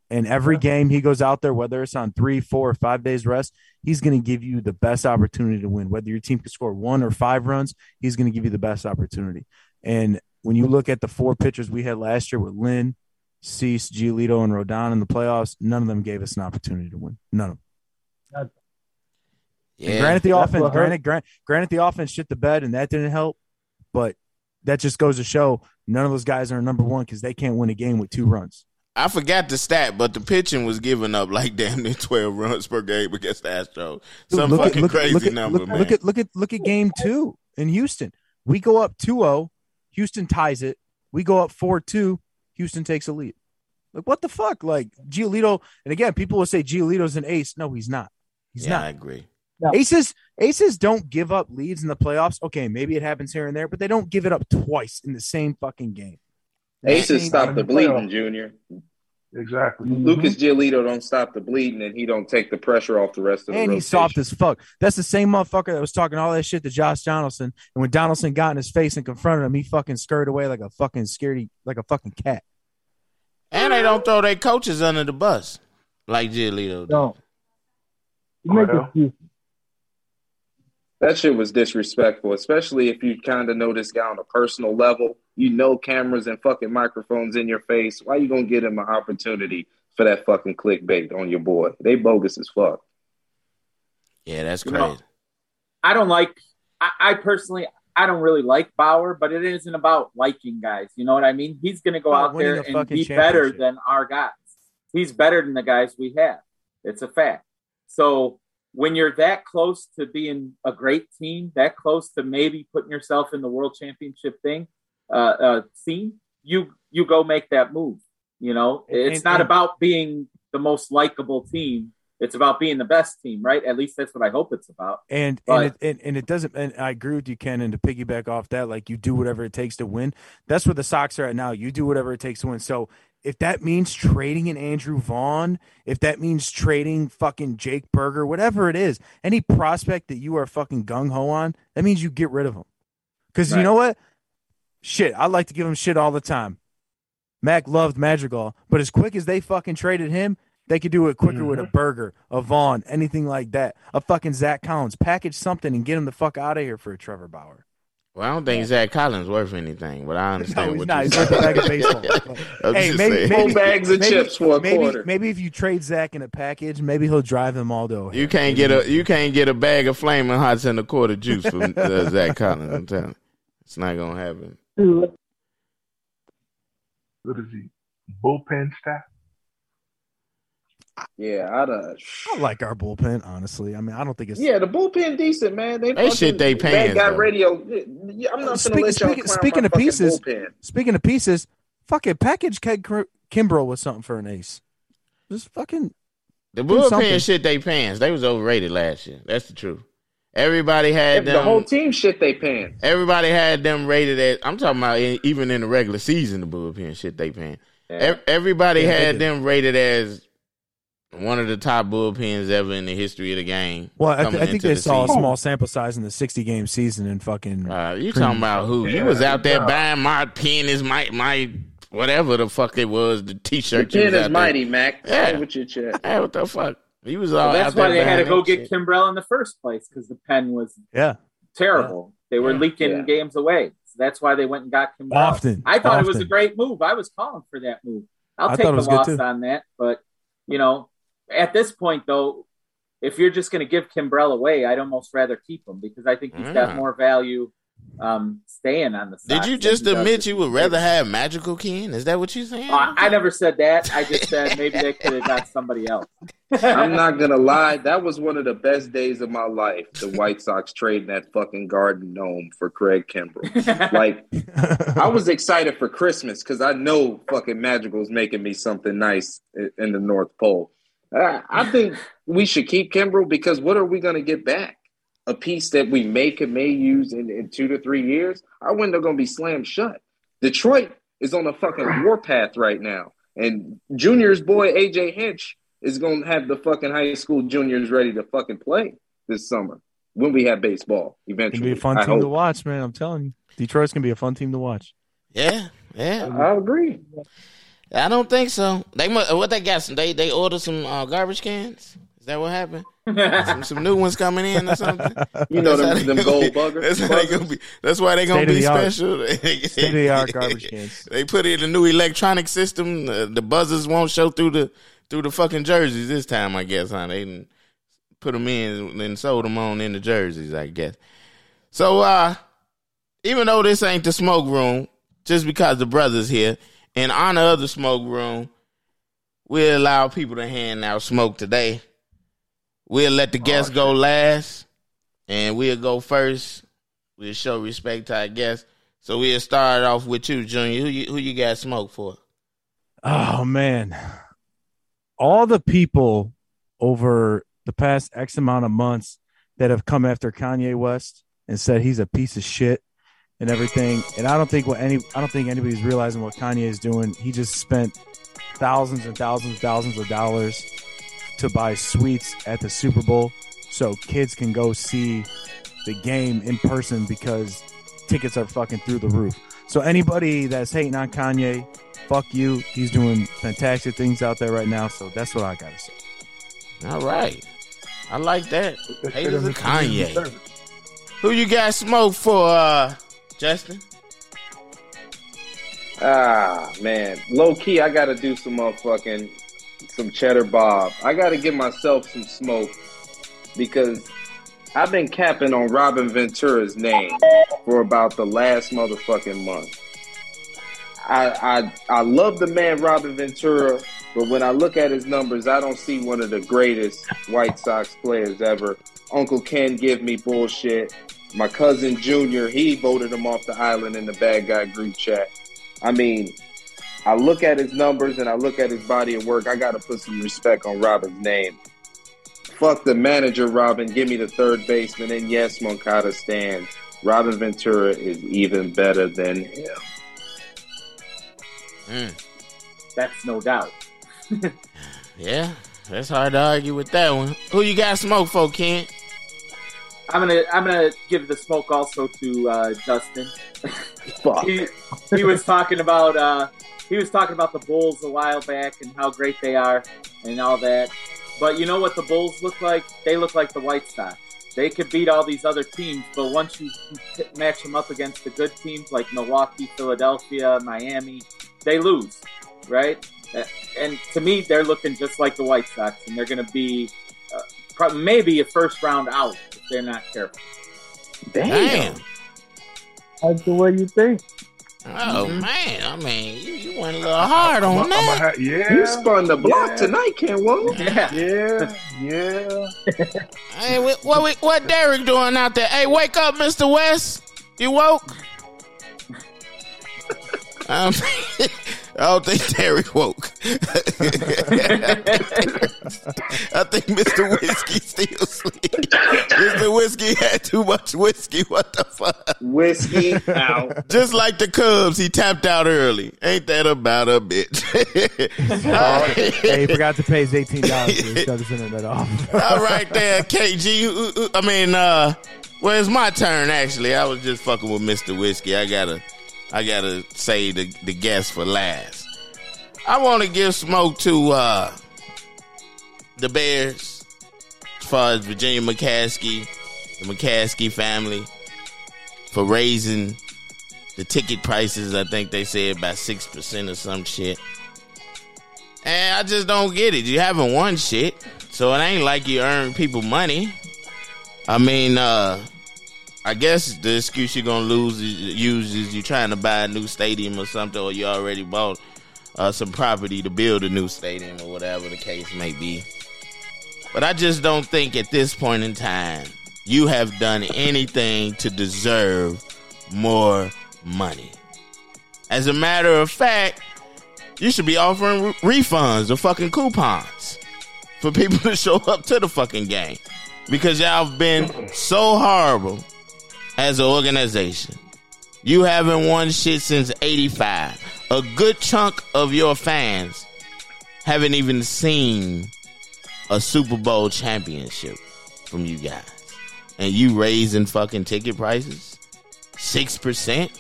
And every game he goes out there, whether it's on three, four, or five days rest, he's going to give you the best opportunity to win. Whether your team can score one or five runs, he's going to give you the best opportunity. And when you look at the four pitchers we had last year with Lynn, Cease, Giolito, and Rodon in the playoffs, none of them gave us an opportunity to win. None of them. Yeah. granted, the That's offense, what hurt. granted, granted, the offense shit the bed, and that didn't help. But that just goes to show none of those guys are number one because they can't win a game with two runs. I forgot the stat, but the pitching was giving up like damn near twelve runs per game against the Astros. Dude, Some look at- fucking look at- crazy look at, number, look, man. Look at look at look at game two in Houston. We go up 2-0. Houston ties it. We go up 4-2. Houston takes a lead. Like what the fuck? Like Giolito, and again, people will say Giolito's an ace. No, he's not. He's yeah, not. I agree. Aces aces don't give up leads in the playoffs. Okay, maybe it happens here and there, but they don't give it up twice in the same fucking game. Aces stop the bleeding, Junior. exactly. Mm-hmm. Lucas Giolito don't stop the bleeding, and he don't take the pressure off the rest of the And rotation. he's soft as fuck. That's the same motherfucker that was talking all that shit to Josh Donaldson. And when Donaldson got in his face and confronted him, he fucking scurried away like a fucking scaredy, like a fucking cat. And they don't throw their coaches under the bus like Giolito. did. Don't. You make excuses. That shit was disrespectful, especially if you kind of know this guy on a personal level. You know cameras and fucking microphones in your face. Why you gonna get him an opportunity for that fucking clickbait on your boy? They bogus as fuck. Yeah, that's You crazy. know, I don't like. I, I personally, I don't really like Bauer, but it isn't about liking guys. You know what I mean? He's going to go out there and be better than our guys. He's better than the guys we have. It's a fact. So when you're that close to being a great team, that close to maybe putting yourself in the world championship thing, uh, uh, scene, you you go make that move. You know, it's and- not and- about being the most likable team. It's about being the best team, right? At least that's what I hope it's about. And But- and it, and, and it doesn't. And I agree with you, Ken. And to piggyback off that, like you do whatever it takes to win. That's where the Sox are at now. You do whatever it takes to win. So if that means trading an Andrew Vaughn, if that means trading fucking Jake Burger, whatever it is, any prospect that you are fucking gung ho on, that means you get rid of him. Because you know what? Shit, I like to give him shit all the time. Mac loved Madrigal, but as quick as they fucking traded him, they could do it quicker with a Burger, a Vaughn, anything like that. A fucking Zack Collins. Package something and get him the fuck out of here for a Trevor Bauer. Well, I don't think Zack Collins worth anything, but I <laughs> understand No, he's what not. you're He's worth a bag of baseball. <laughs> Hey, maybe, maybe Full bags of maybe- chips for a maybe, quarter. Maybe if you trade Zack in a package, maybe he'll drive them all to O'Hare. You can't get a you can't get a bag of flaming hots and a quarter juice from uh, Zack Collins. I'm telling you, it's not gonna happen. What is he? Bullpen staff? Yeah, I'd uh, I like our bullpen, honestly. I mean, I don't think it's yeah, the bullpen decent, man. They, They shit they fucking- pants, Bad guy though. radio. I'm not gonna Speak- let y'all speaking- clown speaking my of pieces- bullpen. Speaking of pieces, fucking package Craig Kimbrel with something for an ace. Just fucking The Do something. bullpen shit they pants. They was overrated last year. That's the truth. Everybody had the them. whole team shit they pants. Everybody had them rated at. I'm talking about in, even in the regular season, the bullpen shit they paying. Ev- Everybody Yeah, had did. them rated as one of the top bullpens ever in the history of the game. well. I, th- I think they the saw a small sample size in the 60 game season and fucking. Uh, you talking about who? you was out there buying my pen is my my whatever the fuck it was the The t-shirt. you pen is out there- mighty, Mac. Yeah. Say with your chest. Hey, what the fuck? He was all Well, that's out there why they had to go that get. Kimbrel in the first place because the pen was yeah, terrible. They were Yeah. leaking Yeah. games away. So that's why they went and got Kimbrel. Often. I thought it was a great move. I was calling for that move. I'll I take the loss on that. But, you know, at this point, though, if you're just going to give Kimbrel away, I'd almost rather keep him because I think he's Yeah. got more value um, staying on the side. Did you just admit you he would rather have Magical Ken? Is that what you're saying? Uh, I never said that. I just said maybe they could have got somebody else. <laughs> I'm not gonna lie, that was one of the best days of my life. The White Sox trading that fucking Garden Gnome for Craig Kimbrel. <laughs> Like I was excited for Christmas because I know fucking Magical's making me something nice in the North Pole. I, I think we should keep Kimbrel because what are we gonna get back? A piece that we make and may use in, in two to three years. Our window gonna be slammed shut. Detroit is on a fucking warpath right now, and Junior's boy AJ Hinch is gonna have the fucking high school juniors ready to fucking play this summer when we have baseball It'd eventually. be a fun I team to watch, man. I'm telling you, Detroit's gonna be a fun team to watch. Yeah, yeah. I agree. I don't think so. They mu- what they got? Some they they ordered some uh, garbage cans. Is that what happened? <laughs> some, some new ones coming in or something. You know That's how them, they them gonna gold be- buggers. That's, how they gonna be, that's why they gonna be State-of-the-art. special. State of the art <laughs> garbage cans. They put in a new electronic system. Uh, the buzzers won't show through the through the fucking jerseys this time. I guess, huh? They done put them in and sold them on in the jerseys. I guess. So, uh, even though this ain't the smoke room, just because the brothers here, in honor of the smoke room, we'll allow people to hand out smoke today. We'll let the oh, guests go last, and we'll go first. We'll show respect to our guests. So we'll start off with you, Junior. Who you who you got smoke for? Oh man. All the people over the past X amount of months that have come after Kanye West and said he's a piece of shit and everything. And I don't think what any I don't think anybody's realizing what Kanye is doing. He just spent thousands and thousands and thousands of dollars to buy suites at the Super Bowl so kids can go see the game in person because tickets are fucking through the roof. So anybody that's hating on Kanye, fuck you. He's doing fantastic things out there right now. So that's what I gotta say. All right. I like that. That Haters shit of Kanye. Who you got smoke for, uh, Justin? Ah man, low key, I gotta do some motherfucking some cheddar bob. I gotta give myself some smoke because I've been capping on Robin Ventura's name for about the last motherfucking month. I I I love the man Robin Ventura, but when I look at his numbers, I don't see one of the greatest White Sox players ever. Uncle Ken give me bullshit. My cousin Junior, he voted him off the island in the bad guy group chat. I mean, I look at his numbers and I look at his body of work. I got to put some respect on Robin's name. Fuck the manager, Robin. Give me the third baseman. And yes, Moncada stands. Robin Ventura is even better than him. Mm. That's no doubt. <laughs> Yeah, that's hard to argue with that one. Who you got smoke for, Ken? I'm gonna I'm gonna give the smoke also to uh, Justin. Fuck. he, he was talking about uh, he was talking about the Bulls a while back and how great they are and all that. But you know what the Bulls look like? They look like the White Sox. They could beat all these other teams, but once you match them up against the good teams like Milwaukee, Philadelphia, Miami, they lose, right? And to me, they're looking just like the White Sox, and they're going to be maybe a first round out if they're not careful. Damn. That's the way you think. Oh man, I mean, you, you went a little hard on I'm, that. I'm ha- yeah. You spun the block Yeah. tonight, Ken Woo. <laughs> Yeah. Yeah, yeah. Hey, what, what what Derek doing out there? Hey, wake up, Mister West. You woke? <laughs> Um, <laughs> I don't think Derek woke. <laughs> I think Mr. Whiskey still asleep. Mr. Whiskey had too much whiskey. What the fuck? Whiskey out. Just like the Cubs, he tapped out early. Ain't that about a bitch? <laughs> hey, he forgot to pay his eighteen dollars to shut his <laughs> internet off. All right there, KG. I mean, uh, well, it's my turn actually. I was just fucking with Mr. Whiskey. I gotta, I gotta say the the guest for last. I want to give smoke to uh the Bears as far as Virginia McCaskey, the McCaskey family for raising the ticket prices. I think they said by six percent or some shit. And I just don't get it. You haven't won shit. So it ain't like you earn people money. I mean, uh I guess the excuse you're gonna lose is, use is you trying to buy a new stadium or something, or you already bought uh, some property to build a new stadium or whatever the case may be. But I just don't think at this point in time you have done anything to deserve more money. As a matter of fact, you should be offering re- refunds or fucking coupons for people <laughs> to show up to the fucking game because y'all have been so horrible as an organization. You haven't won shit since 85. A good chunk of your fans haven't even seen a Super Bowl championship from you guys. And you raising fucking ticket prices? 6%?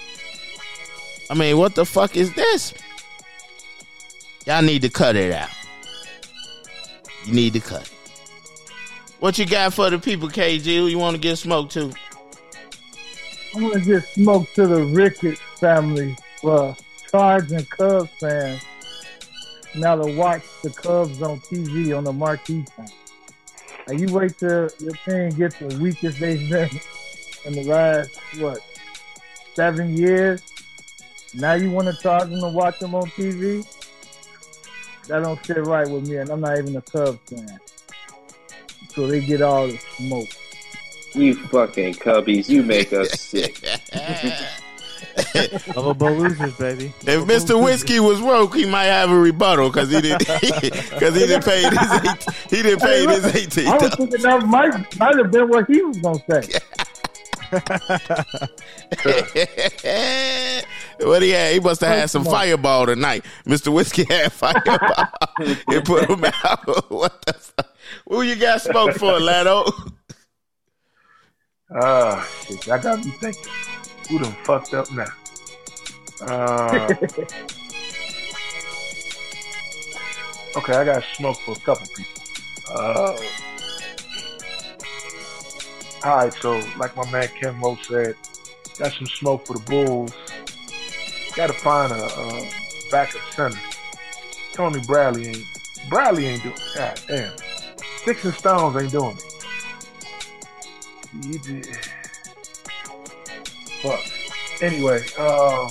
I mean, what the fuck is this? Y'all need to cut it out. You need to cut. What you got for the people, KG? Who you want to get smoked to? I'm gonna give smoke to the Ricketts family for charging Cubs fans now to watch the Cubs on TV on the marquee time. And you wait till your team gets the weakest they've <laughs> been in the last what seven years. Now you want to charge them to watch them on TV? That don't sit right with me, and I'm not even a Cubs fan. So they get all the smoke. You fucking cubbies. You make us <laughs> sick. <laughs> Lovable losers, baby. If Mr. Whiskey was woke, he might have a rebuttal because he didn't <laughs> because he didn't pay his eight, he didn't pay his eighteen. I was thinking that might might have been what he was gonna say. what he had? He must have had some fireball tonight. Mr. Whiskey had fireball. he put him out. what the fuck? Who you got smoke for, Lado? Ah, shit, I got me thinking. Who done fucked up now? Uh, <laughs> okay, I got smoke for a couple people. Uh, all right, so like my man Ken Mo said, got some smoke for the Bulls. Got to find a, a backup center. Tony Bradley ain't Bradley ain't doing. God damn, sticks and stones ain't doing it. You did. Fuck. Anyway, uh,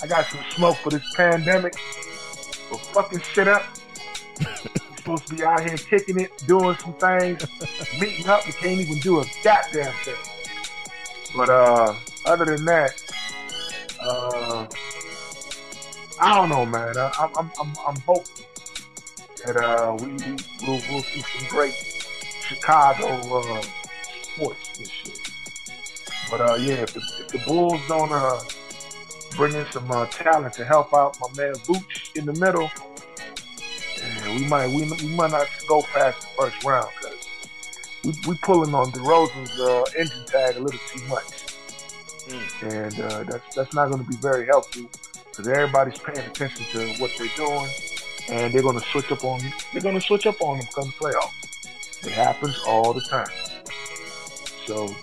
I got some smoke for this pandemic. For fucking shit up. <laughs> Supposed to be out here kicking it, doing some things, meeting up. We can't even do a goddamn thing. But uh, other than that, uh, I don't know, man. I, I'm, I'm, I'm, I'm hoping that uh, we, we we'll, we'll see some great Chicago uh, sports this year. But uh, yeah, if the, if the Bulls don't uh, bring in some uh, talent to help out my man Vooch in the middle. We might we, we might not go past the first round because we we pulling on DeRozan's uh, engine tag a little too much, and uh, that's that's not going to be very helpful because everybody's paying attention to what they're doing, and they're going to switch up on they're going to switch up on them come playoffs. It happens all the time. So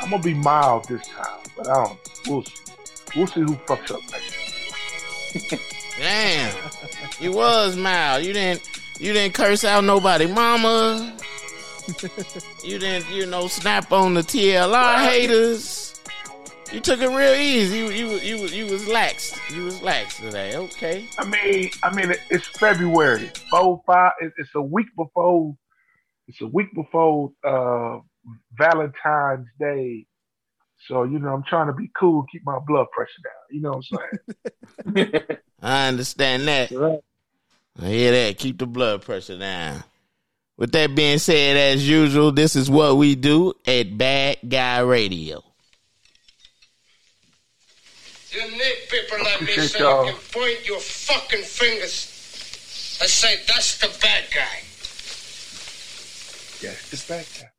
I'm gonna be mild this time, but I don't. We'll see. We'll see who fucks up next. <laughs> Damn, you was mild. You didn't. You didn't curse out nobody, mama. you didn't, you know, snap on the TLR haters. You took it real easy. You, you, you, you was lax. You was lax today. Okay. I mean, I mean, it's February. Four, five. It's a week before. It's a week before uh, Valentine's Day. So you know, I'm trying to be cool, keep my blood pressure down. You know what I'm saying? <laughs> <laughs> I understand that. Right. I hear that. Keep the blood pressure down. With that being said, as usual, this is what we do at Bad Guy Radio. You need people like me Appreciate so y'all. you can point your fucking fingers and say, that's the bad guy. Yes, it's back.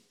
<laughs>